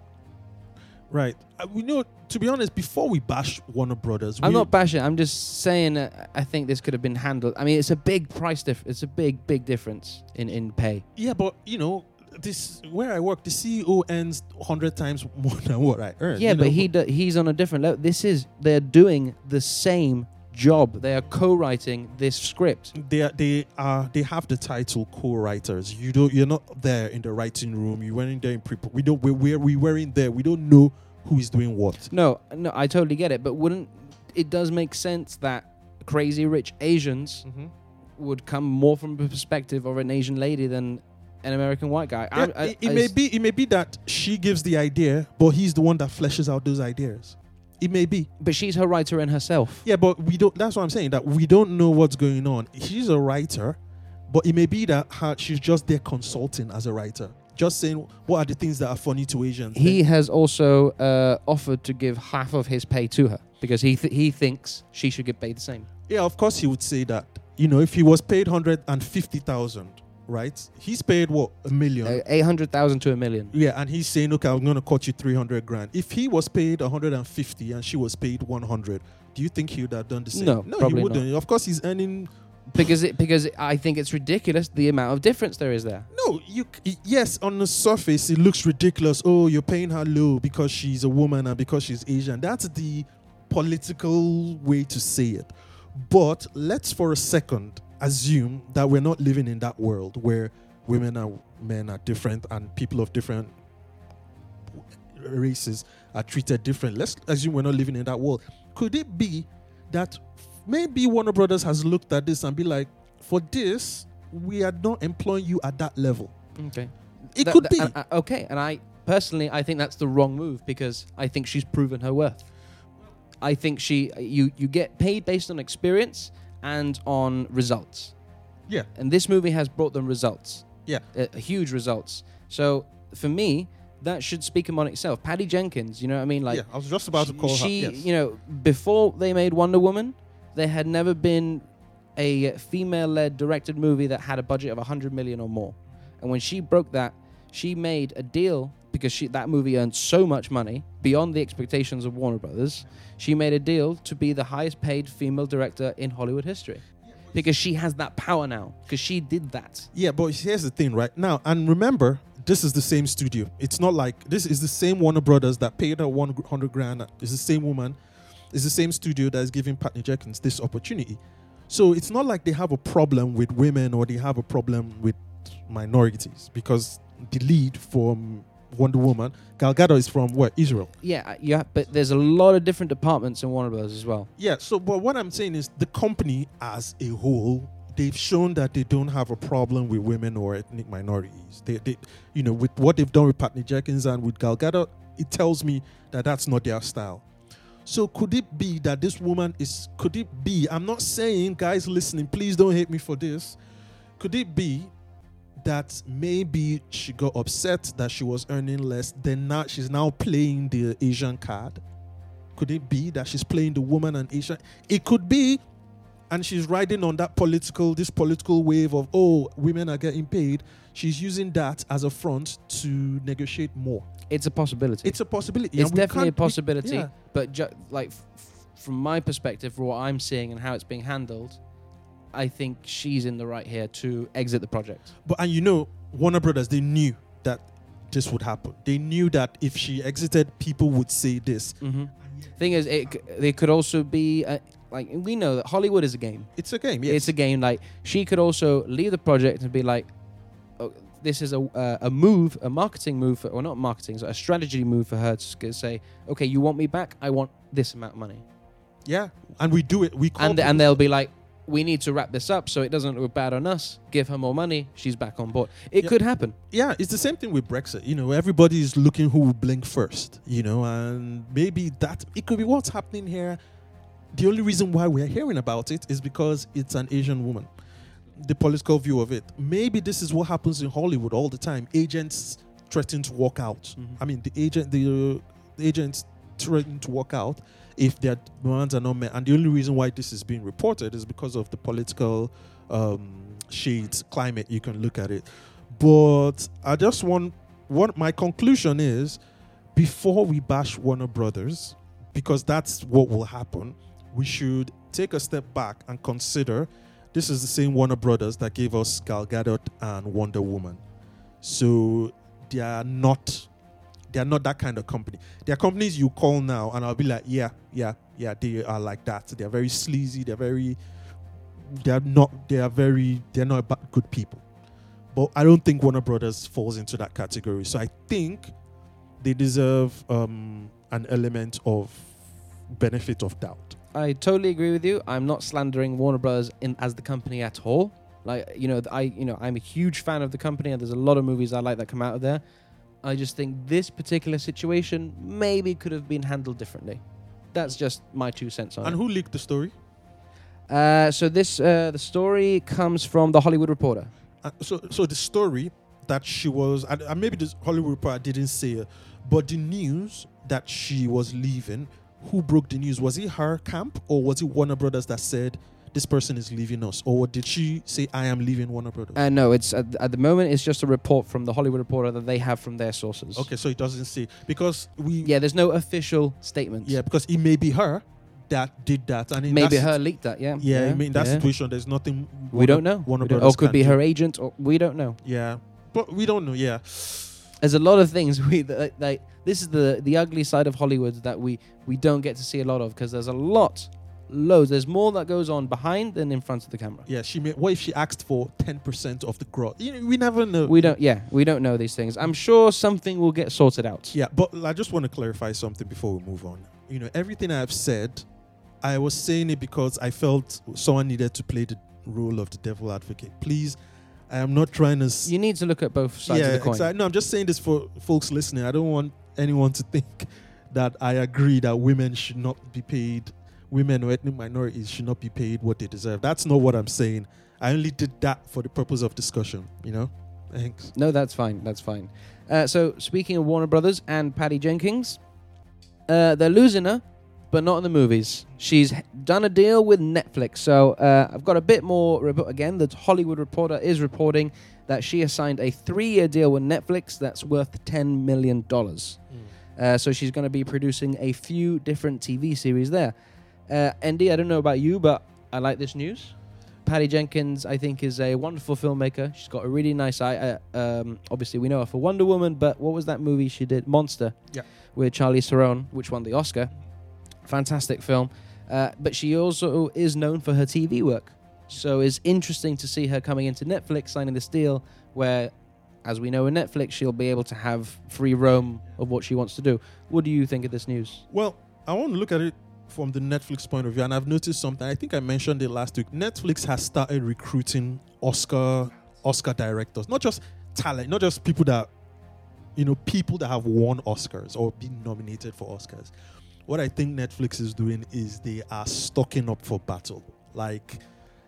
A: right uh, we know to be honest before we bash warner brothers
B: I'm not bashing. I'm just saying. Uh, I think this could have been handled. I mean, it's a big price diff. It's a big, big difference in in pay.
A: yeah but you know this where i work the ceo earns 100 times more than what i earn
B: Yeah,
A: you
B: but he do, he's on a different level. This is they're doing the same job. They are co-writing this script.
A: they are, they are they have the title co-writers you don't you're not there in the writing room you weren't there in pre we don't we we're, we weren't there we don't know who is doing what
B: No, no, I totally get it. But wouldn't it does make sense that crazy rich Asians mm-hmm. would come more from the perspective of an Asian lady than an American white guy?
A: Yeah,
B: I- I-
A: it, it
B: I
A: may be it may be that she gives the idea but he's the one that fleshes out those ideas it may be
B: but she's her writer in herself.
A: Yeah, but we don't. That's what I'm saying. That we don't know what's going on. She's a writer, but it may be that her, she's just there consulting as a writer, just saying what are the things that are funny to Asians.
B: He has also uh, offered to give half of his pay to her because he th- he thinks she should get paid the same.
A: yeah, of course, he would say that. You know, if he was paid hundred and fifty thousand, right? He's paid what a million.
B: Uh, Eight hundred thousand to a million.
A: yeah, and he's saying, okay, I'm gonna cut you three hundred grand. If he was paid 150 and she was paid 100, do you think he would have done the same?
B: No,
A: no, he wouldn't. Of course, he's earning
B: because it because I think it's ridiculous the amount of difference there is there.
A: No, you. Yes, on the surface it looks ridiculous. Oh, you're paying her low because she's a woman and because she's Asian. That's the political way to say it. But let's for a second assume that we're not living in that world where women and men are different and people of different races are treated different. Let's assume we're not living in that world. Could it be that maybe Warner Brothers has looked at this and be like, for this, we are not employing you at that level.
B: Okay.
A: It
B: That-
A: could
B: that-
A: be.
B: and, uh, okay, and I personally I think that's the wrong move because I think she's proven her worth. I think she you you get paid based on experience and on results.
A: yeah.
B: And this movie has brought them results.
A: Yeah.
B: Uh, huge results. So for me, that should speak upon itself. Patty Jenkins, you know what I mean? Like
A: yeah, I was just about to call
B: she,
A: her. Yes.
B: you know, before they made Wonder Woman, there had never been a female-led directed movie that had a budget of 100 million or more. And when she broke that, she made a deal because she, that movie earned so much money beyond the expectations of Warner Brothers. She made a deal to be the highest-paid female director in Hollywood history because she has that power now because she did that.
A: Yeah, but here's the thing, right? Now, and remember, this is the same studio. It's not like this is the same Warner Brothers that paid her 100 grand. It's the same woman. It's the same studio that is giving Patty Jenkins this opportunity. So it's not like they have a problem with women or they have a problem with minorities because the lead from Wonder Woman, Gal Gadot, is from where? Israel.
B: Yeah, uh, yeah, but there's a lot of different departments in Warner Brothers as well.
A: Yeah, so but what I'm saying is the company as a whole, they've shown that they don't have a problem with women or ethnic minorities. They, they you know, with what they've done with Patty Jenkins and with Gal Gadot, it tells me that that's not their style. So could it be that this woman is? Could it be? I'm not saying, guys, listening, please don't hate me for this. Could it be that maybe she got upset that she was earning less? Then now she's now playing the Asian card. Could it be that she's playing the woman and Asian? It could be, and she's riding on that political, this political wave of oh, women are getting paid. She's using that as a front to negotiate more.
B: It's a possibility.
A: It's a possibility.
B: It's definitely a
A: we-
B: possibility,
A: yeah.
B: but ju- like f- from my perspective, for what I'm seeing and how it's being handled, I think she's in the right here to exit the project.
A: But and you know, Warner Brothers, they knew that this would happen. They knew that if she exited, people would say this.
B: Mm-hmm. Thing is, it they could also be uh, like we know that Hollywood is a game.
A: It's a game. Yes.
B: It's a game. Like she could also leave the project and be like, oh, "This is a uh, a move, a marketing move, for, or not marketing, so a strategy move for her to say, okay, you want me back? I want this amount of money."
A: yeah, and we do it. We call
B: and and they'll be like, "We need to wrap this up so it doesn't look bad on us. Give her more money. She's back on board." It
A: Yeah.
B: could happen.
A: yeah, it's the same thing with Brexit. You know, everybody's looking who will blink first. You know, and maybe that it could be what's happening here. The only reason why we're hearing about it is because it's an Asian woman. The political view of it. Maybe this is what happens in Hollywood all the time. Agents threaten to walk out.
B: Mhm.
A: I mean, the agent, the, the agents threaten to walk out if their demands are not met. And the only reason why this is being reported is because of the political um, shades, climate. You can look at it. But I just want what my conclusion is before we bash Warner Brothers, because that's what will happen, we should take a step back and consider this is the same Warner Brothers that gave us Gal Gadot and Wonder Woman. So they are not they are not that kind of company. They are companies you call now and I'll be like, yeah, yeah, yeah, they are like that. They're very sleazy, they're very they're not they are very they're not good people. But I don't think Warner Brothers falls into that category. So I think they deserve um, an element of benefit of doubt.
B: I totally agree with you. I'm not slandering Warner Brothers in as the company at all. Like you know, I you know I'm a huge fan of the company, and there's a lot of movies I like that come out of there. I just think this particular situation maybe could have been handled differently. That's just my two cents on it.
A: And who leaked the story?
B: Uh, so this uh, the story comes from the Hollywood Reporter.
A: Uh, so, so the story that she was, and, and maybe the Hollywood Reporter didn't say it, but the news that she was leaving, who broke the news? Was it her camp or was it Warner Brothers that said this person is leaving us, or did she say I am leaving Warner Brothers?
B: Uh, no, it's at, at the moment it's just a report from the Hollywood Reporter that they have from their sources.
A: okay, so it doesn't say because we,
B: Yeah, there's no official statement.
A: yeah, because it may be her that did that, and in
B: maybe her
A: sit-
B: leaked that. Yeah.
A: Yeah, I mean that
B: yeah.
A: situation. There's nothing
B: We don't know.
A: Warner
B: We don't-
A: Brothers
B: or could be
A: do.
B: her agent, or we don't know.
A: Yeah, but we don't know. Yeah,
B: There's a lot of things we that, like. This is the the ugly side of Hollywood that we we don't get to see a lot of because there's a lot, loads. There's more that goes on behind than in front of the camera.
A: yeah. She may. What if she asked for ten percent of the growth? You know, we never know.
B: We don't. Yeah, we don't know these things. I'm sure something will get sorted out.
A: Yeah, but I just want to clarify something before we move on. You know, everything I've said, I was saying it because I felt someone needed to play the role of the devil advocate. Please, I am not trying to. S-
B: You need to look at both sides
A: yeah,
B: of the coin.
A: exactly. No, I'm just saying this for folks listening. I don't want anyone to think that I agree that women should not be paid, women or ethnic minorities should not be paid what they deserve. That's not what I'm saying. I only did that for the purpose of discussion. You know. Thanks.
B: No, that's fine. That's fine. Uh, so, speaking of Warner Brothers and Patty Jenkins, uh, they're losing her, but not in the movies. She's done a deal with Netflix. So, uh, I've got a bit more. Again, the Hollywood Reporter is reporting that she has signed a three-year deal with Netflix that's worth ten million dollars. Uh, so she's going to be producing a few different TV series there. Uh, Andy, I don't know about you, but I like this news. Patty Jenkins, I think, is a wonderful filmmaker. She's got a really nice eye. Uh, um, obviously, we know her for Wonder Woman, but what was that movie she did? Monster.
A: Yeah.
B: With Charlize Theron, which won the Oscar. Fantastic film. Uh, but she also is known for her TV work. So it's interesting to see her coming into Netflix, signing this deal where, as we know in Netflix, she'll be able to have free roam of what she wants to do. What do you think of this news?
A: Well, I want to look at it from the Netflix point of view, and I've noticed something. I think I mentioned it last week. Netflix has started recruiting Oscar Oscar directors, not just talent, not just people that you know, people that have won Oscars or been nominated for Oscars. What I think Netflix is doing is they are stocking up for battle. Like,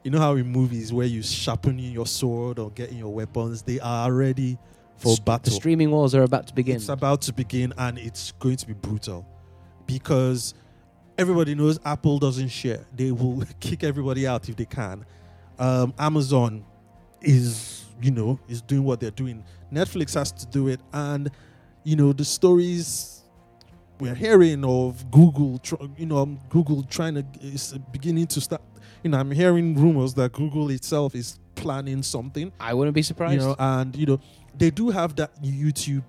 A: you know how in movies where you sharpening your sword or getting your weapons, they are ready for
B: S-
A: battle.
B: The streaming wars are about to begin.
A: It's about to begin and it's going to be brutal because everybody knows Apple doesn't share. They will kick everybody out if they can. Um, Amazon is, you know, is doing what they're doing. Netflix has to do it, and you know the stories we're hearing of Google, tr- you know, um, Google trying to is beginning to start. You know, I'm hearing rumors that Google itself is planning something.
B: I wouldn't be surprised.
A: You know, and you know, they do have that YouTube.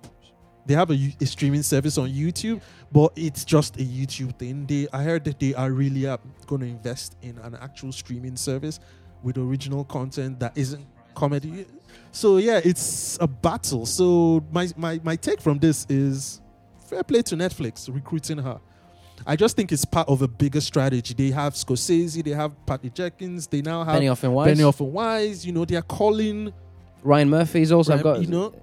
A: They have a streaming service on YouTube, but it's just a YouTube thing. They, I heard that they are really uh, going to invest in an actual streaming service with original content that isn't comedy. So yeah, it's a battle. So my my my take from this is fair play to Netflix recruiting her. I just think it's part of a bigger strategy. They have Scorsese, they have Patty Jenkins, they now have
B: Benioff and Weiss.
A: Benioff and Weiss. You know, they are calling.
B: Ryan Murphy's also
A: Ryan-
B: got.
A: you know,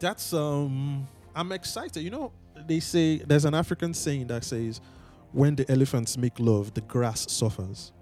A: That's um. I'm excited. You know, they say there's an African saying that says, "When the elephants make love, the grass suffers."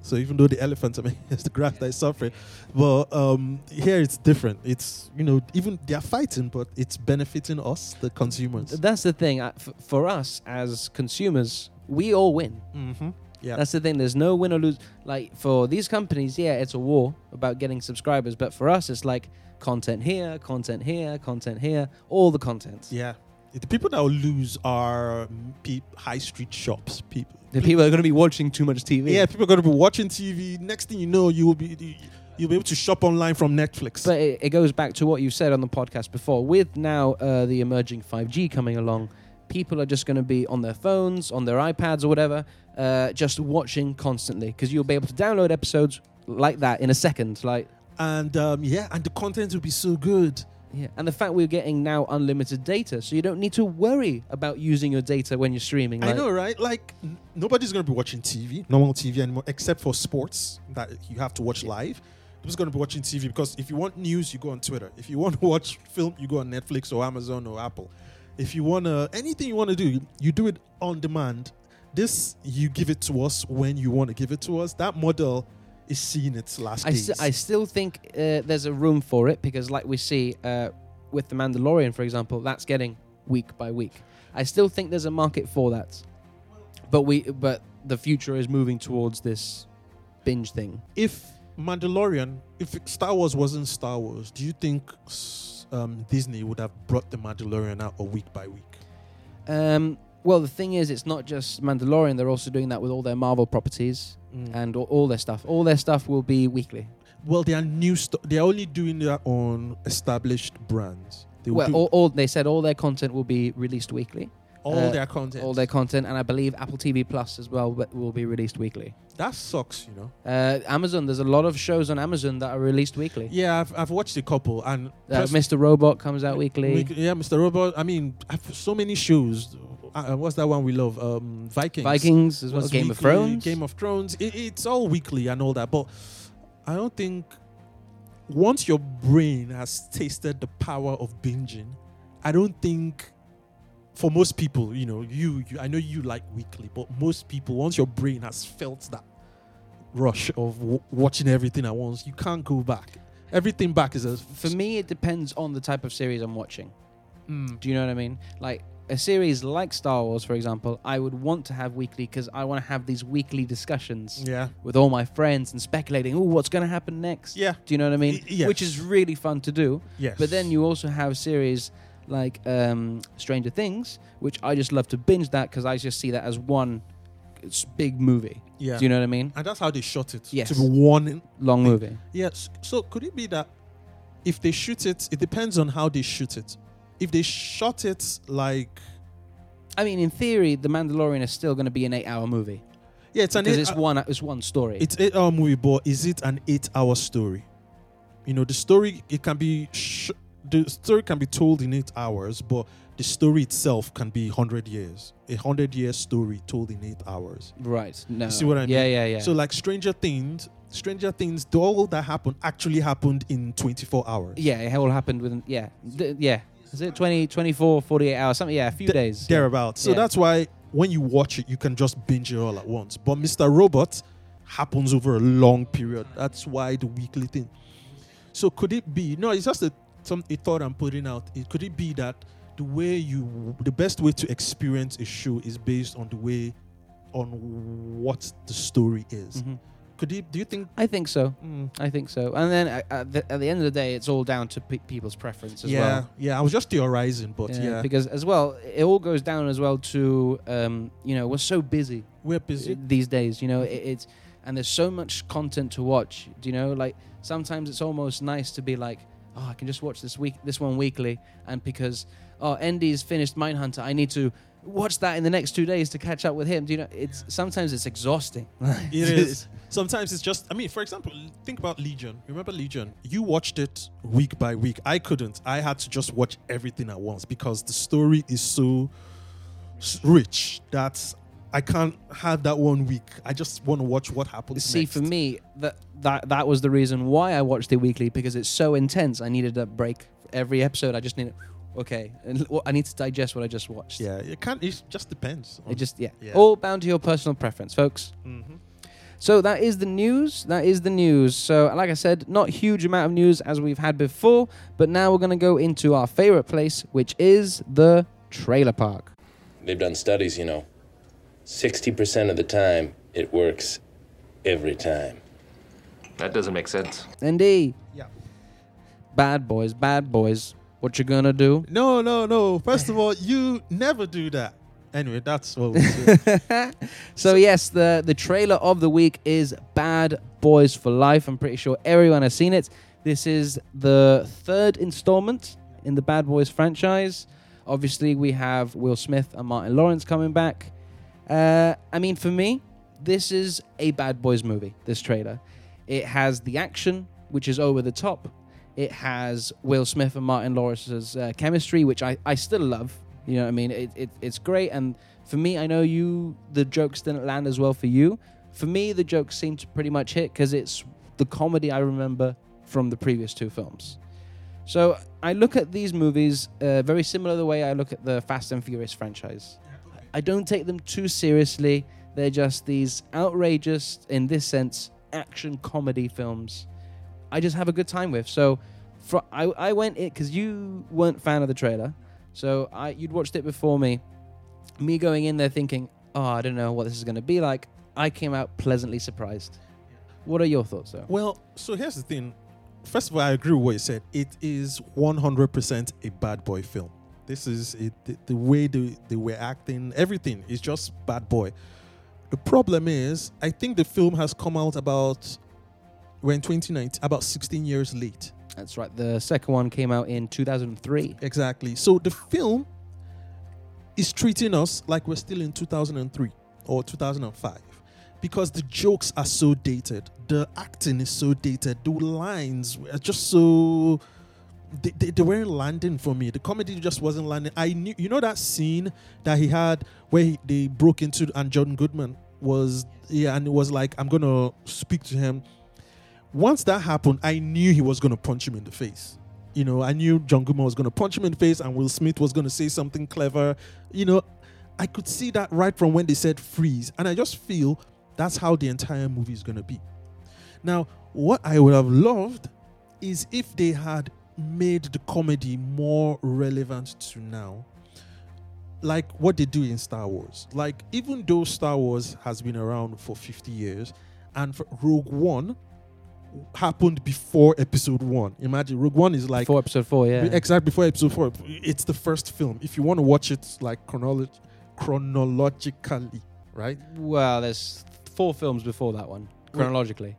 A: So even though the elephants, I mean, it's the grass that is suffering, but um, here it's different. It's you know, even they are fighting, but it's benefiting us, the consumers.
B: That's the thing. uh, f- For us as consumers, we all win.
A: Mm-hmm. Yeah.
B: That's the thing. There's no win or lose. Like for these companies, yeah, it's a war about getting subscribers. But for us, it's like content here, content here, content here, all the content.
A: yeah. The people that will lose are um, pe- high street shops. People.
B: The people are going to be watching too much TV.
A: Yeah, people are going to be watching TV. Next thing you know, you will be you'll be able to shop online from Netflix.
B: But it, it goes back to what you said on the podcast before. With now uh, the emerging 5G coming along, people are just going to be on their phones, on their iPads or whatever, uh, just watching constantly because you'll be able to download episodes like that in a second. Like,
A: and um, yeah, and the content will be so good.
B: yeah. And the fact we're getting now unlimited data, so you don't need to worry about using your data when you're streaming.
A: I know, right? Like n- nobody's going to be watching TV, normal TV anymore, except for sports that you have to watch live. Who's going to be watching TV? Because if you want news, you go on Twitter. If you want to watch film, you go on Netflix or Amazon or Apple. If you want to anything you want to do, you do it on demand. This you give it to us when you want to give it to us. That model is seeing its last
B: I,
A: days.
B: st- I still think uh, there's a room for it because, like we see uh, with The Mandalorian, for example, that's getting week by week. I still think there's a market for that, but we but the future is moving towards this binge thing.
A: if Mandalorian, if Star Wars wasn't Star Wars, do you think um, Disney would have brought the Mandalorian out a week by week?
B: Um, well, the thing is, it's not just Mandalorian; they're also doing that with all their Marvel properties mm. and all, all their stuff. All their stuff will be weekly.
A: Well, they are new. St- they are only doing that on established brands. They
B: Well,
A: do
B: all, all they said all their content will be released weekly.
A: All
B: uh,
A: their content.
B: All their content, and I believe Apple TV Plus as well will be released weekly.
A: that sucks, you know.
B: Uh, Amazon, there's a lot of shows on Amazon that are released weekly.
A: Yeah, I've, I've watched a couple, and
B: Uh, Mr. Robot comes out weekly.
A: week- yeah, Mr. Robot. I mean, so many shows. Uh, what's that one we love? Um, Vikings.
B: Vikings as well. Game of Thrones.
A: Game of Thrones. It, it's all weekly and all that, but I don't think once your brain has tasted the power of binging, I don't think for most people, you know, you, you I know you like weekly, but most people, once your brain has felt that rush of w- watching everything at once, you can't go back. Everything back is a
B: For me, it depends on the type of series I'm watching.
A: Mm.
B: Do you know what I mean? Like a series like Star Wars, for example, I would want to have weekly because I want to have these weekly discussions
A: Yeah,
B: with all my friends and speculating, oh, what's going to happen next?
A: yeah,
B: Do you know what I mean?
A: Y- yes.
B: Which is really fun to do.
A: yes.
B: But then you also have series like um, Stranger Things, which I just love to binge that because I just see that as one big movie.
A: yeah,
B: Do you know what I mean?
A: and that's how they shot it.
B: Yes.
A: to be one
B: Long
A: Thing.
B: movie.
A: Yes. So could it be that if they shoot it, it depends on how they shoot it. If they shot it like
B: I mean, in theory, The Mandalorian is still going to be an eight-hour movie
A: yeah, it's an
B: because
A: eight,
B: it's one it's one story.
A: it's eight hour movie, but is it an eight hour story? You know, the story it can be sh- the story can be told in eight hours, but the story itself can be hundred years. A hundred year story told in eight hours.
B: right. No.
A: see what I mean?
B: yeah, yeah. Yeah.
A: So like Stranger Things, Stranger Things, all that happened actually happened in twenty four hours.
B: yeah, it all happened within yeah, Th- yeah. Is it 20, 24, 48 hours? Something. Yeah, a few
A: Th-
B: days.
A: thereabouts. So
B: Yeah.
A: that's why when you watch it, you can just binge it all at once. But Mr. Robot happens over a long period. That's why the weekly thing. So could it be? No, it's just a some a thought I'm putting out. It could it be that the way you, the best way to experience a show is based on the way, on what the story is.
B: Mhm.
A: Could you? Do you think?
B: I think so.
A: Mm,
B: I think so. And then uh, at the, at the end of the day, it's all down to pe- people's preference as
A: yeah,
B: well.
A: yeah. yeah. I was just theorizing, but yeah,
B: Because as well, it all goes down as well to um, you know we're so busy
A: we're busy.
B: these days. You know, it, it's and there's so much content to watch. Do you know? Like sometimes it's almost nice to be like, oh, I can just watch this week, this one weekly, and because oh, Andy's finished Mindhunter, I need to watch that in the next two days to catch up with him. Do you know? It's sometimes it's exhausting.
A: It is. Sometimes it's just. I mean, for example, think about Legion. Remember Legion? You watched it week by week. I couldn't. I had to just watch everything at once because the story is so rich that I can't have that one week. I just want to watch what happens.
B: See,
A: next.
B: for me, that that that was the reason why I watched it weekly because it's so intense. I needed a break every episode. I just needed, okay, I need to digest what I just watched.
A: yeah, it can't. It just depends.
B: It just yeah.
A: Yeah.
B: all bound to your personal preference, folks.
A: hmm
B: So that is the news. That is the news. So, like I said, not huge amount of news as we've had before, but now we're going to go into our favorite place, which is the trailer park.
D: They've done studies, you know. 60% of the time, it works every time.
E: That doesn't make sense.
B: Indeed.
A: Yeah.
B: bad boys, bad boys. What you gonna do?
A: No, no, no. First of all, you never do that. Anyway, that's what we do.
B: So yes, the the trailer of the week is Bad Boys for Life. I'm pretty sure everyone has seen it. This is the third installment in the Bad Boys franchise. Obviously, we have Will Smith and Martin Lawrence coming back. Uh, I mean, for me, this is a Bad Boys movie. This trailer, it has the action, which is over the top. It has Will Smith and Martin Lawrence's uh, chemistry, which I, I still love. You know what I mean? It, it, it's great. And for me, I know you, the jokes didn't land as well for you. For me, the jokes seem to pretty much hit because it's the comedy I remember from the previous two films. So I look at these movies uh, very similar the way I look at the Fast and Furious franchise. I don't take them too seriously. They're just these outrageous, in this sense, action comedy films. I just have a good time with. So, fr- I I went it because you weren't fan of the trailer, so I you'd watched it before me. Me going in there thinking, oh, I don't know what this is going to be like. I came out pleasantly surprised. What are your thoughts, though?
A: Well, so here's the thing. First of all, I agree with what you said. It is 100% a bad boy film. This is it, the, the way they, they were acting, everything is just bad boy. The problem is, I think the film has come out about when 2019, about 16 years late.
B: That's right. The second one came out in 2003.
A: Exactly. So the film is treating us like we're still in 2003 or 2005 because the jokes are so dated. The acting is so dated. The lines are just so. They, they, they weren't landing for me. The comedy just wasn't landing. I knew, you know, that scene that he had where he, they broke into and John Goodman was, yeah, and it was like, I'm gonna speak to him. Once that happened, I knew he was gonna punch him in the face you know, I knew John Goodman was to punch him in the face and Will Smith was to say something clever. You know, I could see that right from when they said freeze. And I just feel that's how the entire movie is to be. Now, what I would have loved is if they had made the comedy more relevant to now. Like what they do in Star Wars. Like, even though Star Wars has been around for 50 years, and Rogue One happened before episode one. Imagine Rogue One is like
B: Before episode four, yeah.
A: exactly before episode four. It's the first film. If you want to watch it like chronolo- chronologically, right?
B: Well, there's four films before that one, chronologically.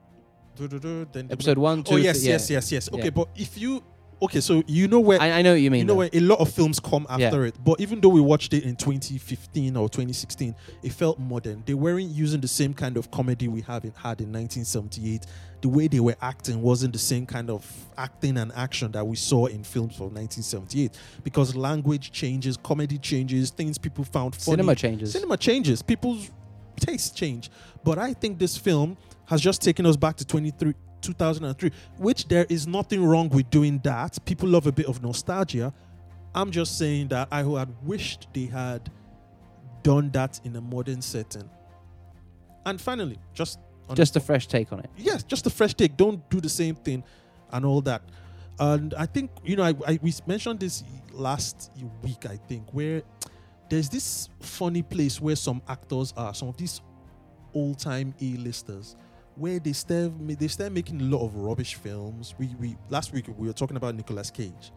A: Then
B: Episode one, oh, two,
A: Oh yes,
B: three,
A: yes, yes, yes. Okay,
B: Yeah.
A: but if you okay, so you know where
B: I, I know what you mean.
A: you know
B: though.
A: where a lot of films come after it. But even though we watched it in 2015 or 2016, it felt modern. They weren't using the same kind of comedy we have in, had in 1978. The way they were acting wasn't the same kind of acting and action that we saw in films from 1978 because language changes, comedy changes, things people found funny.
B: Cinema changes.
A: Cinema changes. People's tastes change. But I think this film has just taken us back to 23 2003, which there is nothing wrong with doing that. People love a bit of nostalgia. I'm just saying that I had wished they had done that in a modern setting. And finally, just
B: Just a fresh take on it.
A: yes, just a fresh take. Don't do the same thing and all that. And I think you know, I, I we mentioned this last week. I think where there's this funny place where some actors are, some of these old time A-listers, where they start they start making a lot of rubbish films. We we last week we were talking about Nicolas Cage,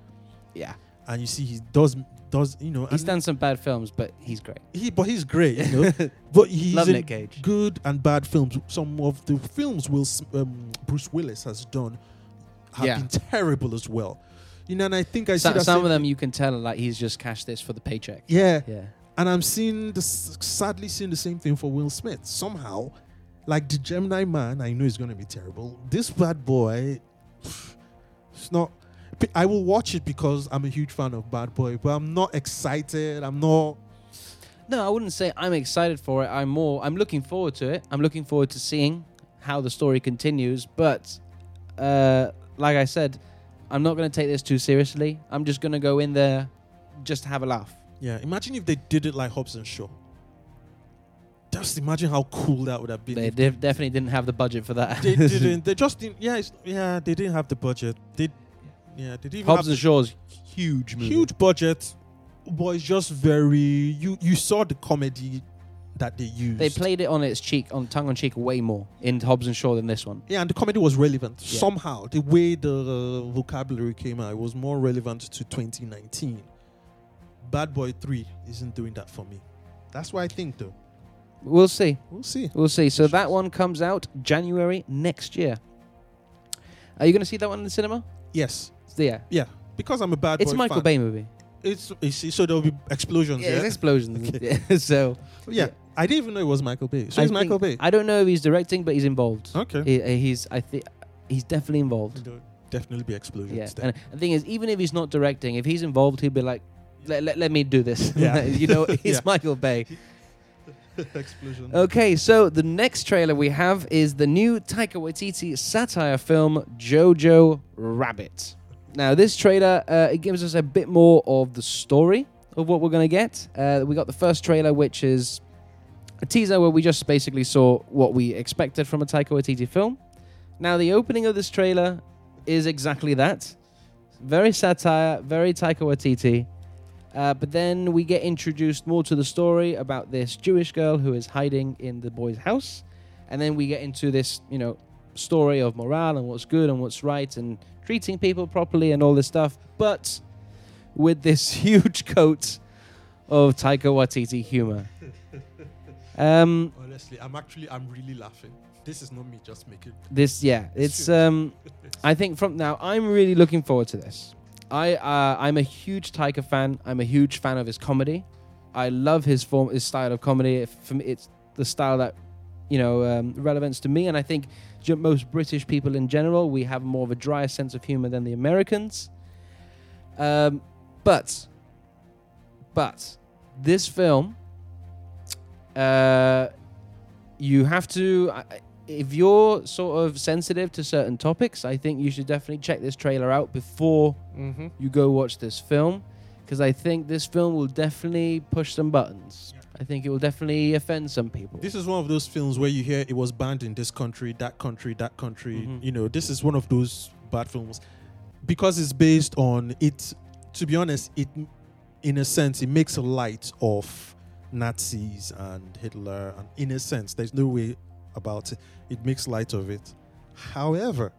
B: Yeah,
A: and you see he does does you know
B: he's done some bad films, but he's great.
A: he but he's great, you know. but he's
B: Love Nick Cage.
A: good and bad films. Some of the films Will um, Bruce Willis has done have
B: Yeah.
A: been terrible as well. You know, and I think I see
B: So,
A: that
B: some of them you can tell like he's just cashed this for the paycheck.
A: Yeah,
B: Yeah.
A: and I'm seeing the sadly seeing the same thing for Will Smith. Somehow, like the Gemini Man, I know it's going to be terrible. This bad boy, it's not. I will watch it because I'm a huge fan of Bad Boy, but I'm not excited. I'm not.
B: No, I wouldn't say I'm excited for it. I'm more. I'm looking forward to it. I'm looking forward to seeing how the story continues. But, uh, like I said, I'm not going to take this too seriously. I'm just going to go in there, just to have a laugh.
A: Yeah, imagine if they did it like Hobbs and Shaw. Just imagine how cool that would have been.
B: They def- definitely didn't have the budget for that.
A: they didn't. They just didn't. Yeah, it's, yeah. They didn't have the budget. They, yeah, they didn't. even
B: Hobbs and Shaw's huge movie.
A: huge budget, but it's just very. You you saw the comedy that they used.
B: They played it on its cheek, on tongue on cheek, way more in Hobbs and Shaw than this one.
A: Yeah, and the comedy was relevant
B: Yeah.
A: somehow. The way the uh, vocabulary came out, it was more relevant to 2019. Bad Boy Three isn't doing that for me. That's what I think, though.
B: We'll see.
A: We'll see.
B: We'll see. So that one comes out January next year. Are you going to see that one in the cinema?
A: Yes,
B: Yeah.
A: yeah. Because I'm a bad
B: It's a Michael
A: fan.
B: Bay movie.
A: It's see, so there'll be explosions.
B: Yeah,
A: Yeah,
B: it's explosions.
A: Okay.
B: Yeah, so
A: yeah.
B: yeah.
A: I didn't even know it was Michael Bay. So
B: I
A: it's Michael Bay.
B: I don't know if he's directing, but he's involved.
A: Okay.
B: He- uh, he's I think he's definitely involved.
A: There'll definitely be explosions.
B: Yeah.
A: there.
B: And the thing is, even if he's not directing, if he's involved, he'll be like, let, let, let me do this.
A: Yeah.
B: you know, it's. Michael Bay.
A: Explosion.
B: Okay, so the next trailer we have is the new Taika Waititi satire film Jojo Rabbit. Now, this trailer uh, it gives us a bit more of the story of what we're going to get. Uh, we got the first trailer, which is a teaser where we just basically saw what we expected from a Taika Waititi film. Now, the opening of this trailer is exactly that. Very satire, very Taika Waititi. Uh, but then we get introduced more to the story about this Jewish girl who is hiding in the boy's house. And then we get into this, you know, story of morale and what's good and what's right and treating people properly and all this stuff. But with this huge coat of Taika Waititi humor. Um,
A: Honestly, I'm actually I'm really laughing. This is not me just making.
B: this, yeah, it's. Um, I think from now, I'm really looking forward to this. I uh, I'm a huge Taika fan. I'm a huge fan of his comedy. I love his form, his style of comedy. For me, it's the style that you know um, relevance to me, and I think most British people in general we have more of a drier sense of humor than the Americans. Um, but but this film, uh, you have to. I- If you're sort of sensitive to certain topics, I think you should definitely check this trailer out before
A: Mm-hmm.
B: you go watch this film because I think this film will definitely push some buttons. I think it will definitely offend some people.
A: This is one of those films where you hear it was banned in this country, that country, that country.
B: Mhm.
A: You know, this is one of those bad films because it's based on it. To be honest, it in a sense it makes a light of Nazis and Hitler, and in a sense, there's no way about it. It makes light of it. However,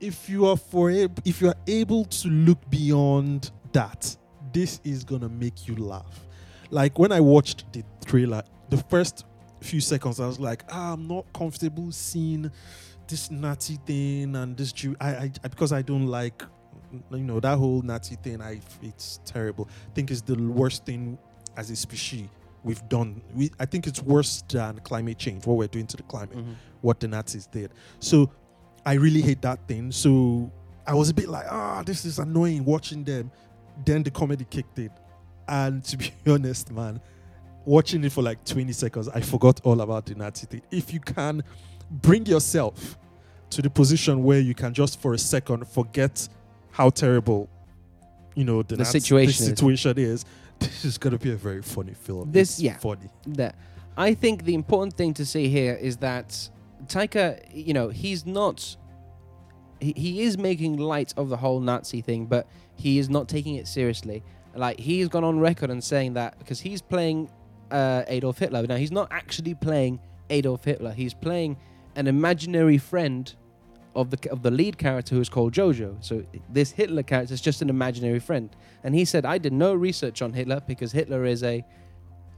A: if you are for if you are able to look beyond that, this is gonna make you laugh. Like when I watched the trailer, the first few seconds, I was like, ah, I'm not comfortable seeing this Nazi thing and this Jew. I, I because I don't like, you know, that whole Nazi thing. I it's terrible. I think it's the worst thing as a species we've done. We I think it's worse than climate change. What we're doing to the climate
B: Mhm.
A: what the Nazis did. So I really hate that thing. So I was a bit like, ah, this is annoying watching them. Then the comedy kicked in. And to be honest, man, watching it for like 20 seconds, I forgot all about the Nazi thing. If you can bring yourself to the position where you can just for a second forget how terrible, you know, the,
B: The
A: Nazi-
B: situation
A: the
B: is.
A: situation is, this is going to be a very funny film.
B: This-
A: It's
B: yeah.
A: funny.
B: that I think the important thing to see here is that Taika, you know, he's not. He, he is making light of the whole Nazi thing, but he is not taking it seriously. Like he's gone on record and saying that because he's playing uh, Adolf Hitler. Now he's not actually playing Adolf Hitler. He's playing an imaginary friend of the of the lead character who is called Jojo. So this Hitler character is just an imaginary friend. And he said, I did no research on Hitler because Hitler is a,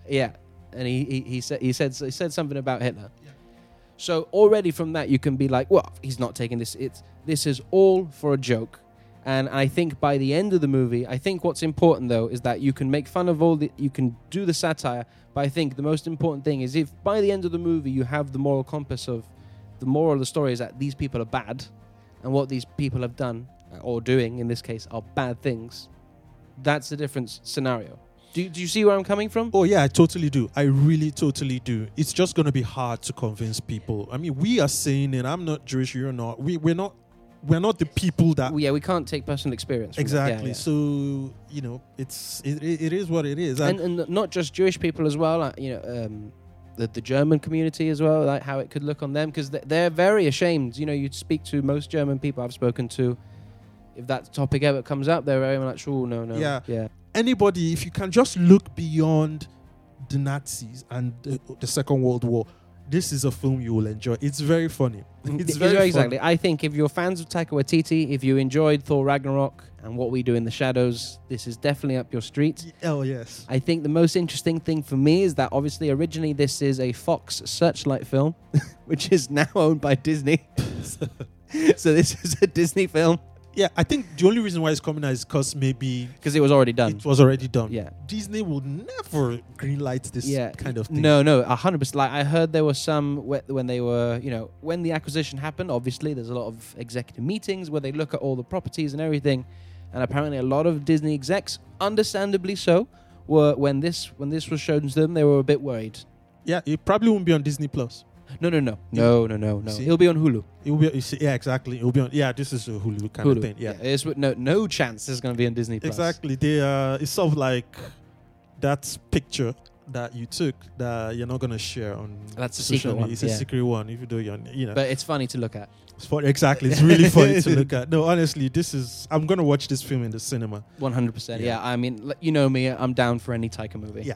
B: yeah. And he he, he said he said he said something about Hitler. So already from that you can be like, well, he's not taking this. It's this is all for a joke. And I think by the end of the movie, I think what's important though is that you can make fun of all the, you can do the satire, but I think the most important thing is if by the end of the movie you have the moral compass of the moral of the story is that these people are bad, and what these people have done uh, or doing in this case are bad things. That's a different scenario. Do, do you see where I'm coming from?
A: Oh yeah, I totally do. I really totally do. It's just gonna be hard to convince people. I mean, we are saying it. I'm not Jewish. You're not. We we're not. We're not the people that.
B: Yeah, we can't take personal experience. That. Yeah,
A: exactly.
B: yeah.
A: So you know, it's it, it, is what it is.
B: and, and not just Jewish people as well. You know, um, the the German community as well. Like how it could look on them because they're very ashamed. You know, you'd speak to most German people I've spoken to. If that topic ever comes up, they're very much, oh no, no,
A: Yeah.
B: yeah,
A: anybody, if you can just look beyond the Nazis and the, the Second World War, this is a film you will enjoy. It's very funny. It's
B: Yeah,
A: very funny.
B: exactly. I think if you're fans of Taika Waititi, if you enjoyed Thor Ragnarok and what we do in the shadows, this is definitely up your street.
A: Oh yes.
B: I think the most interesting thing for me is that obviously originally this is a Fox Searchlight film, which is now owned by Disney. so this is a Disney film
A: Yeah, I think the only reason why it's coming out is because maybe
B: because it was already done.
A: it was already done.
B: Yeah.
A: Disney will never greenlight this
B: yeah,
A: kind of thing.
B: No, no, a hundred percent. Like I heard there was some whe- when they were, you know, when the acquisition happened. Obviously, there's a lot of executive meetings where they look at all the properties and everything, and apparently a lot of Disney execs, understandably so, were when this when this was shown to them, they were a bit worried.
A: Yeah, it probably won't be on Disney Plus.
B: No, no, no, no, no, no, no.
A: See?
B: It'll be on Hulu.
A: It will be. see, Yeah, exactly. It will be on. Yeah, this is a Hulu kind
B: Hulu.
A: of thing. Yeah,
B: it's, no, no chance it's going to be on Disney Plus.
A: exactly. They uh, it's sort of like that picture that you took that you're not gonna share on.
B: That's a secret
A: media.
B: one,
A: It's a secret one. If you do, you're, you know.
B: But it's funny to look at.
A: It's. Exactly. It's really funny to look at. No, honestly, this is. I'm gonna watch this film in the cinema.
B: One hundred percent.
A: Yeah.
B: Yeah. I mean, you know me. I'm down for any Taika movie.
A: Yeah.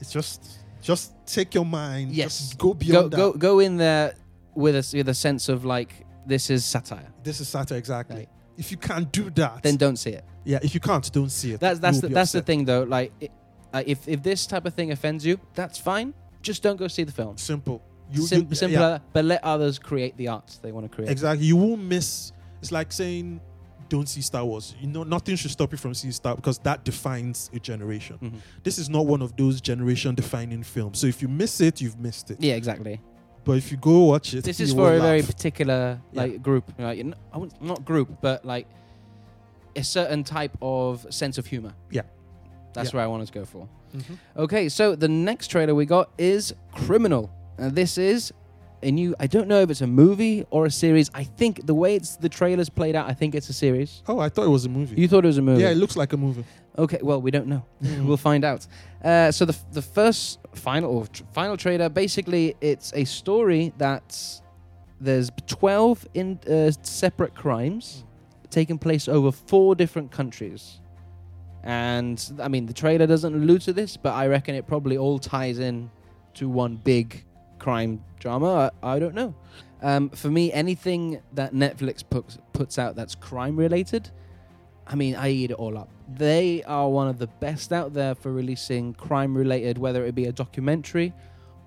A: It's just, just take your mind.
B: Yes.
A: Just go
B: Go
A: beyond
B: go
A: that.
B: go in there with a with a sense of like this is satire.
A: This is satire. Exactly.
B: Right.
A: If you can't do that,
B: Then don't see it.
A: yeah. If you can't, don't see it.
B: That's that's
A: You'll
B: the,
A: be
B: that's the
A: upset.
B: thing though. Like, it, uh, if if this type of thing offends you, that's fine. Just don't go see the film.
A: Simple. You,
B: Sim-
A: you-
B: simpler,
A: yeah,
B: but let others create the art they want to create.
A: exactly. You won't miss. It's like saying, don't see Star Wars. You know, nothing should stop you from seeing Star because that defines a generation.
B: Mhm.
A: This is not one of those generation-defining films. So if you miss it, you've missed it.
B: Yeah, exactly.
A: But if you go watch it,
B: This is for a very
A: laugh.
B: particular
A: Yeah.
B: like group. Like, n- I wouldn't- group, but like a certain type of sense of humor.
A: Yeah.
B: That's
A: Yeah.
B: where I wanted to go for.
A: Mhm.
B: Okay, so the next trailer we got is Criminal. And this is a new I don't know if it's a movie or a series. I think the way it's the trailers played out, I think it's a series.
A: Oh, I thought it was a movie.
B: You thought it was a movie.
A: yeah, it looks like a movie.
B: Okay, well, we don't know.
A: Mm.
B: we'll find out. Uh, so the the first final or tr- final trailer, basically, it's a story that there's twelve in uh, separate crimes taking place over four different countries, and I mean the trailer doesn't allude to this, but I reckon it probably all ties in to one big crime drama. I, I don't know. Um, for me, anything that Netflix puts puts out that's crime related, I mean, I eat it all up. They are one of the best out there for releasing crime related, whether it be a documentary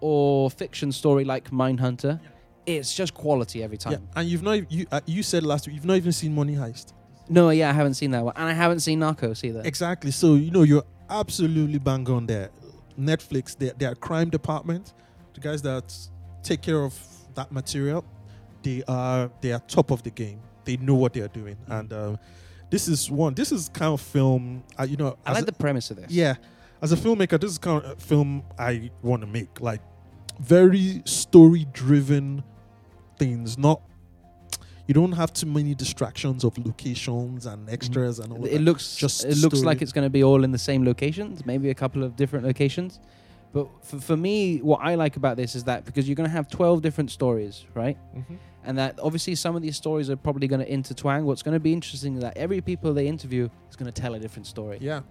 B: or fiction story like Mindhunter. It's just quality every time.
A: Yeah, and you've not you uh, you said last week you've not even seen Money Heist.
B: No, yeah, I haven't seen that one, and I haven't seen Narcos either.
A: Exactly. So you know you're absolutely bang on there. Netflix, their their crime department, the guys that take care of that material, they are they are top of the game. They know what they are doing, and um, this is one. This is kind of film. Uh, you know,
B: I like
A: a-
B: the premise of this.
A: yeah, as a filmmaker, this is kind of film I want to make. Like very story driven things. Not you don't have too many distractions of locations and extras and all.
B: it
A: that.
B: looks
A: Just
B: it looks like it's going to be all in the same locations, maybe a couple of different locations. But for, for me, what I like about this is that because you're going to have 12 different stories, right?
A: Mhm.
B: And that obviously some of these stories are probably going to intertwine. What's going to be interesting is that every people they interview is going to tell a different story.
A: Yeah,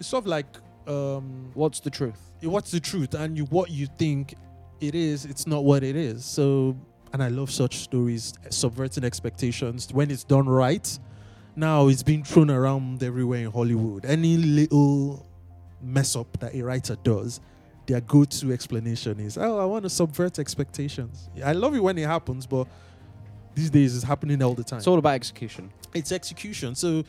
A: it's sort of like um,
B: What's the truth?
A: what's the truth, and you what you think it is, it's not what it is. So and I love such stories, subverting expectations when it's done right. Now it's being thrown around everywhere in Hollywood. Any little mess up that a writer does, their go-to explanation is, "Oh, I want to subvert expectations." I love it when it happens, but these days it's happening all the time.
B: It's all about execution.
A: it's execution. So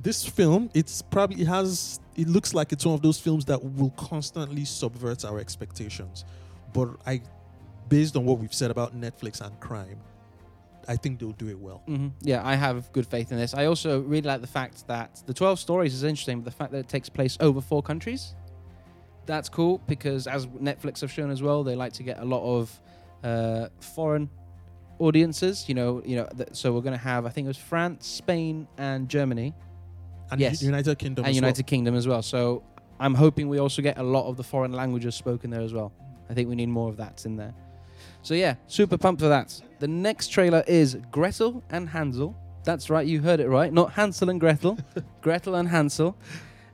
A: this film, it's probably it has it looks like it's one of those films that will constantly subvert our expectations. But I based on what we've said about Netflix and crime, I think they'll do it well.
B: hmm Yeah, I have good faith in this. I also really like the fact that the 12 stories is interesting, but the fact that it takes place over four countries, that's cool because as Netflix have shown as well, they like to get a lot of uh, foreign audiences. You know, you know. Th- so we're going to have, I think it was France, Spain, and Germany,
A: And
B: Yes.
A: United Kingdom
B: and United Kingdom as well. So I'm hoping we also get a lot of the foreign languages spoken there as well. I think we need more of that in there. So yeah, super pumped for that. The next trailer is Gretel and Hansel. That's right, you heard it right. Not Hansel and Gretel. Gretel and Hansel.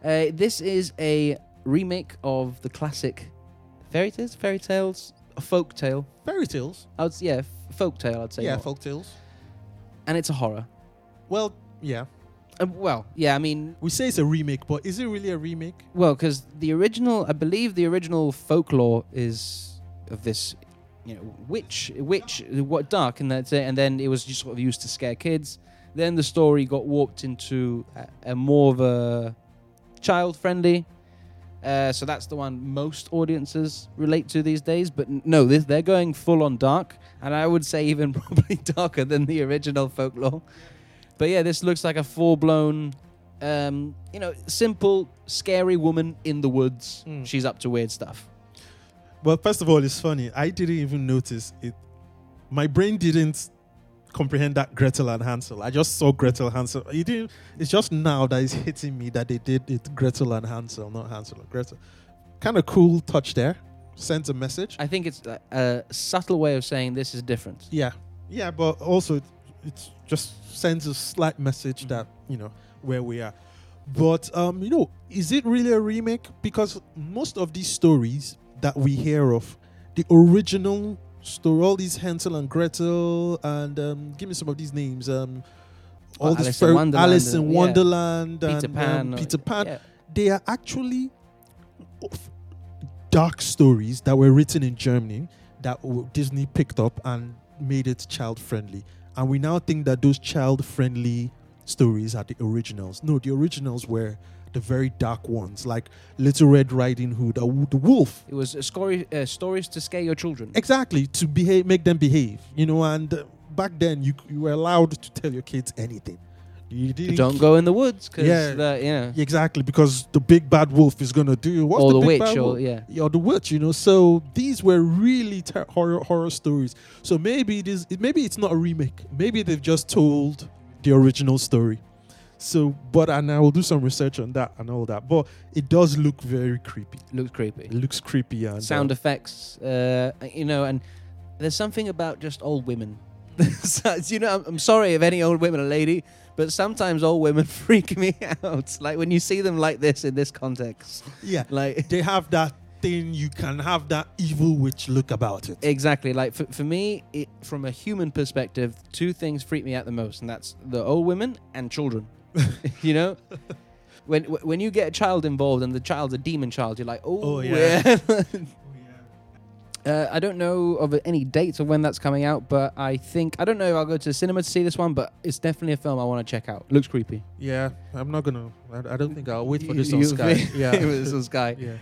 B: Uh, this is a remake of the classic fairy tales, fairy tales, a folk tale.
A: Fairy tales.
B: I would s- yeah, f- folk tale. I'd say.
A: yeah,
B: more.
A: folk tales.
B: and it's a horror.
A: Well, yeah.
B: Uh, well, yeah, I mean,
A: We say it's a remake, but is it really a remake?
B: Well, because the original, I believe the original folklore is of this, you know, witch, witch, what dark, and that's it. And then it was just sort of used to scare kids. Then the story got warped into a, a more of a child-friendly. Uh, so that's the one most audiences relate to these days. But no, this, they're going full on dark, and I would say even probably darker than the original folklore. But yeah, this looks like a full-blown um, you know, simple, scary woman in the woods.
A: Mm.
B: She's up to weird stuff.
A: Well, first of all, it's funny. I didn't even notice it. My brain didn't comprehend that Gretel and Hansel. I just saw Gretel Hansel. It didn't. It's just now that it's hitting me that they did it Gretel and Hansel, not Hansel and Gretel. Kind of cool touch there. Sends a message.
B: I think it's a, a subtle way of saying this is different.
A: Yeah, yeah, but also it, it just sends a slight message that you know where we are. But um, you know, is it really a remake? Because most of these stories that we hear of, the original story, all these Hansel and Gretel, and um, give me some of these names. Um, all
B: Well,
A: these
B: Alice in
A: fairy-
B: Wonderland
A: Alice in
B: and- yeah.
A: Wonderland,
B: Peter Pan.
A: um, Peter Pan
B: yeah.
A: they are actually dark stories that were written in Germany that Disney picked up and made it child friendly. And we now think that those child friendly stories are the originals. No, the originals were the very dark ones, like Little Red Riding Hood, or the wolf.
B: It was a story, uh, stories to scare your children.
A: Exactly to behave, make them behave. You know, and uh, back then you you were allowed to tell your kids anything. You didn't
B: Don't go in the woods because,
A: Yeah.
B: the, you know,
A: Exactly, because the big bad wolf is gonna do what's
B: or
A: the,
B: the
A: big
B: witch,
A: bad
B: or
A: wolf?
B: yeah.
A: or the witch, you know. So these were really ter- horror horror stories. So maybe it is. it- Maybe it's not a remake. Maybe they've just told the original story. So, but and I will do some research on that and all that. But it does look very creepy.
B: Looks creepy.
A: It looks creepy and
B: Sound
A: uh,
B: effects, uh, you know, and there's something about just old women. You know, I'm, I'm sorry if any old women are lady, but sometimes old women freak me out. Like when you see them like this in this context,
A: yeah,
B: like
A: they have that thing. You can have that evil witch look about it.
B: Exactly. Like for, for me, it, from a human perspective, two things freak me out the most, and that's the old women and children. you know, when when you get a child involved and the child's a demon child, you're like, oh,
A: Oh, yeah.
B: uh, I don't know of any dates of when that's coming out, but I think I don't know if I'll go to the cinema to see this one, but it's definitely a film I want to check out. Looks creepy.
A: Yeah, I'm not gonna. I, I don't think I'll wait for this on
B: you
A: Sky. Yeah,
B: it was on Sky.
A: yeah.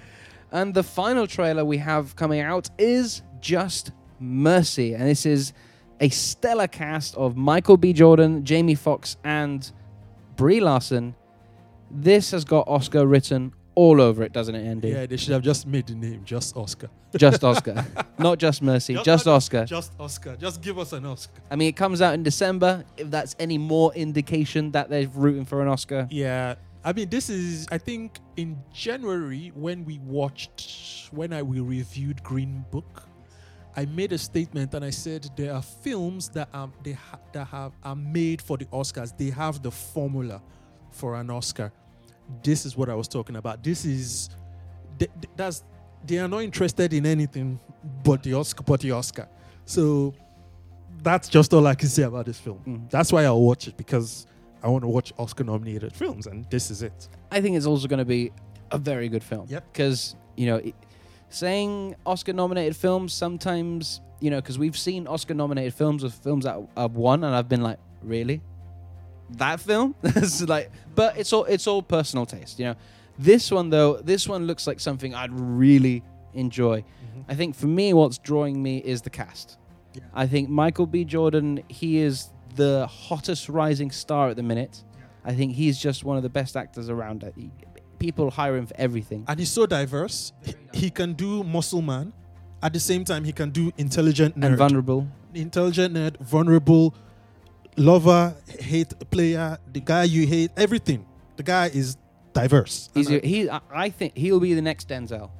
B: And the final trailer we have coming out is Just Mercy. And this is a stellar cast of Michael B. Jordan, Jamie Foxx, and Brie Larson. This has got Oscar written all over it, doesn't it, Andy?
A: Yeah, they should have just made the name just Oscar.
B: Just Oscar. Not just Mercy, just, Oscar.
A: Just Oscar. Just give us an Oscar.
B: I mean, it comes out in December. If that's any more indication that they're rooting for an Oscar.
A: Yeah. I mean, this is, I think, in January when we watched, when I we reviewed Green Book, I made a statement and I said there are films that are they ha- that have are made for the Oscars. They have the formula for an Oscar. This is what I was talking about. This is th- th- that's they are not interested in anything but the Oscar, but the Oscar. So that's just all I can say about this film.
B: Mm.
A: That's why I'll watch it because I want to watch Oscar-nominated films, and this is it.
B: I think it's also going to be a very good film.
A: Yep.
B: Because, you know, it, saying Oscar nominated films sometimes, you know, because we've seen Oscar nominated films with films that have won, and I've been like, really? That film? it's like, but it's all it's all personal taste, you know. This one though, this one looks like something I'd really enjoy. Mm-hmm. I think for me, what's drawing me is the cast.
A: Yeah.
B: I think Michael B. Jordan, he is the hottest rising star at the minute. I think he's just one of the best actors around. Uh, He- People hire him for everything.
A: And he's so diverse. He, he can do muscle man. At the same time, he can do intelligent nerd.
B: and vulnerable.
A: intelligent nerd, vulnerable, lover, hate player, the guy you hate, everything. The guy is diverse.
B: He's he. I think he'll be the next Denzel.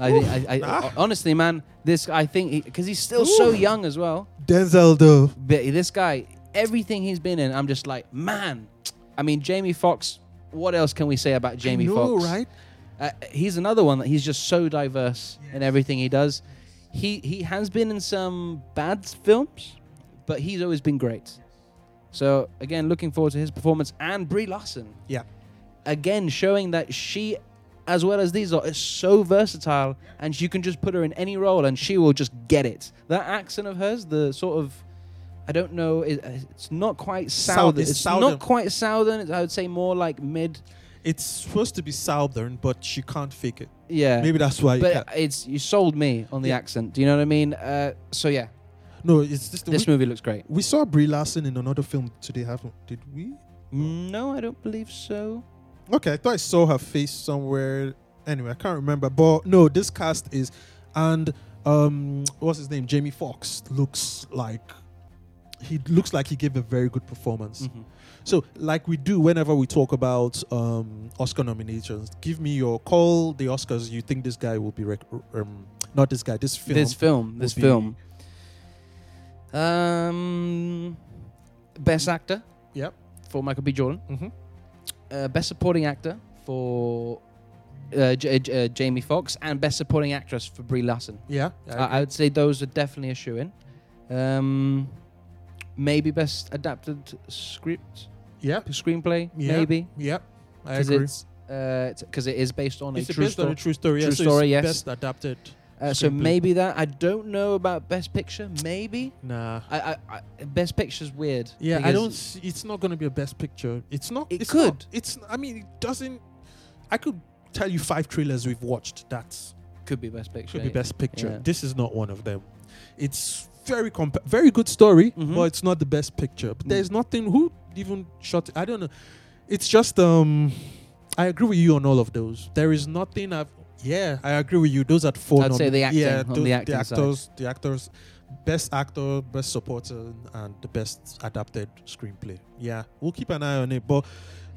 B: I, think, I, I,
A: nah.
B: honestly, man, this I think because he's still so young as well.
A: Denzel though.
B: But this guy, everything he's been in, I'm just like, man. I mean, Jamie Foxx. What else can we say about Jamie
A: know,
B: Foxx?
A: right?
B: Uh, he's another one that he's just so diverse in everything he does. He he has been in some bad films, but he's always been great. So again, looking forward to his performance and Brie Larson.
A: Yeah.
B: Again, showing that she, as well as these are, is so versatile, and you can just put her in any role and she will just get it. That accent of hers, the sort of. I don't know. It, it's not quite
A: South-
B: southern.
A: it's
B: It's,
A: southern.
B: not quite southern. It's, I would say more like mid.
A: It's supposed to be southern, but she can't fake it.
B: Yeah.
A: Maybe that's why.
B: But it's you sold me on the
A: Yeah.
B: accent. Do you know what I mean? Uh, so yeah,
A: No, it's just
B: this
A: we,
B: movie looks great.
A: we saw Brie Larson in another film today, haven't? Did we?
B: No, I don't believe so.
A: Okay, I thought I saw her face somewhere. Anyway, I can't remember. But no, this cast is, and um, what's his name? Jamie Foxx looks like he looks like he gave a very good performance.
B: Mhm.
A: So, like we do whenever we talk about um, Oscar nominations, give me your call the Oscars. You think this guy will be rec- um, not this guy, this film.
B: This film, this film. Um, best actor
A: Yep.
B: for Michael B. Jordan.
A: Mm-hmm.
B: Uh, best supporting actor for uh, J- J- uh, Jamie Foxx, and best supporting actress for Brie Larson.
A: Yeah. I
B: I, I would say those are definitely a shoe in. Um, maybe best adapted script,
A: yeah.
B: screenplay,
A: Yeah.
B: maybe.
A: Yep. I
B: because
A: agree.
B: it's because it is based on
A: It's
B: a true story.
A: a true story. yeah,
B: True
A: so it's
B: story, yes.
A: Best adapted.
B: Uh, so maybe that. I don't know about best picture. Maybe
A: Nah.
B: I, I, I best picture's weird.
A: Yeah, I don't. See, it's not going to be a best picture. It's not.
B: It
A: it's
B: could.
A: Not, it's. I mean, it doesn't. I could tell you five trailers we've watched. That
B: Could be best picture.
A: could be best picture.
B: Yeah.
A: This is not one of them. It's very compa- very good story,
B: Mhm.
A: but it's not the best picture. But
B: Mm.
A: there's nothing. Who even shot? It? I don't know. It's just. Um, I agree with you on all of those. There is nothing. I've. Yeah, I agree with you. Those are four.
B: I'd say the acting,
A: Yeah,
B: on
A: those-
B: the acting side.
A: actors. The actors. Best actor, best supporter, and the best adapted screenplay. Yeah, we'll keep an eye on it. But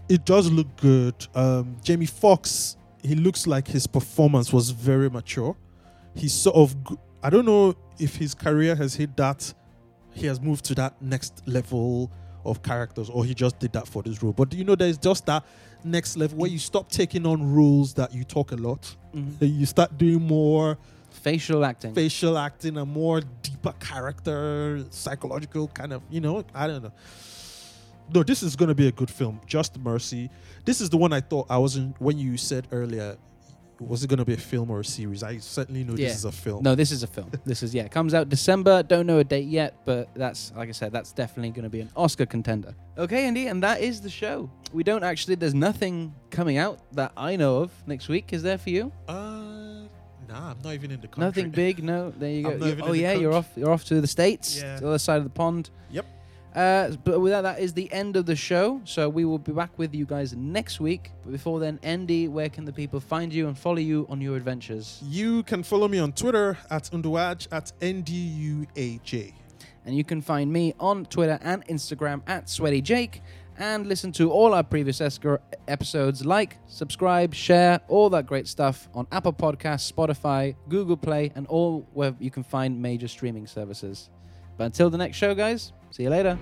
A: it does look good. Um, Jamie Foxx, he looks like his performance was very mature. He's sort of. g- I don't know if his career has hit that. He has moved to that next level of characters, or he just did that for this role. But you know, there's just that next level where you stop taking on roles that you talk a lot.
B: Mhm.
A: You start doing more
B: Facial acting.
A: facial acting, a more deeper character, psychological kind of, you know, I don't know. No, this is going to be a good film. Just Mercy. This is the one I thought I wasn't, when you said earlier, was it going to be a film or a series? I certainly know
B: Yeah.
A: this is a film.
B: No, this is a film. this is yeah. It comes out December. Don't know a date yet, but that's like I said, that's definitely going to be an Oscar contender. Okay, Andy, and that is the show. We don't actually. There's nothing coming out that I know of next week. Is there for you?
A: Uh, nah, I'm not even in the country.
B: Nothing big. No. There you go.
A: I'm not
B: You-
A: even
B: oh
A: in the
B: yeah, you're off. You're off to the states.
A: Yeah.
B: To the other side of the pond.
A: Yep.
B: Uh, but with that, that is the end of the show. So we will be back with you guys next week. But before then, Andy, where can the people find you and follow you on your adventures?
A: You can follow me on Twitter at Unduaj at NDUAJ.
B: And you can find me on Twitter and Instagram at Sweaty Jake. And listen to all our previous episodes. Like, subscribe, share, all that great stuff on Apple Podcasts, Spotify, Google Play, and all where you can find major streaming services. But until the next show, guys, see you later.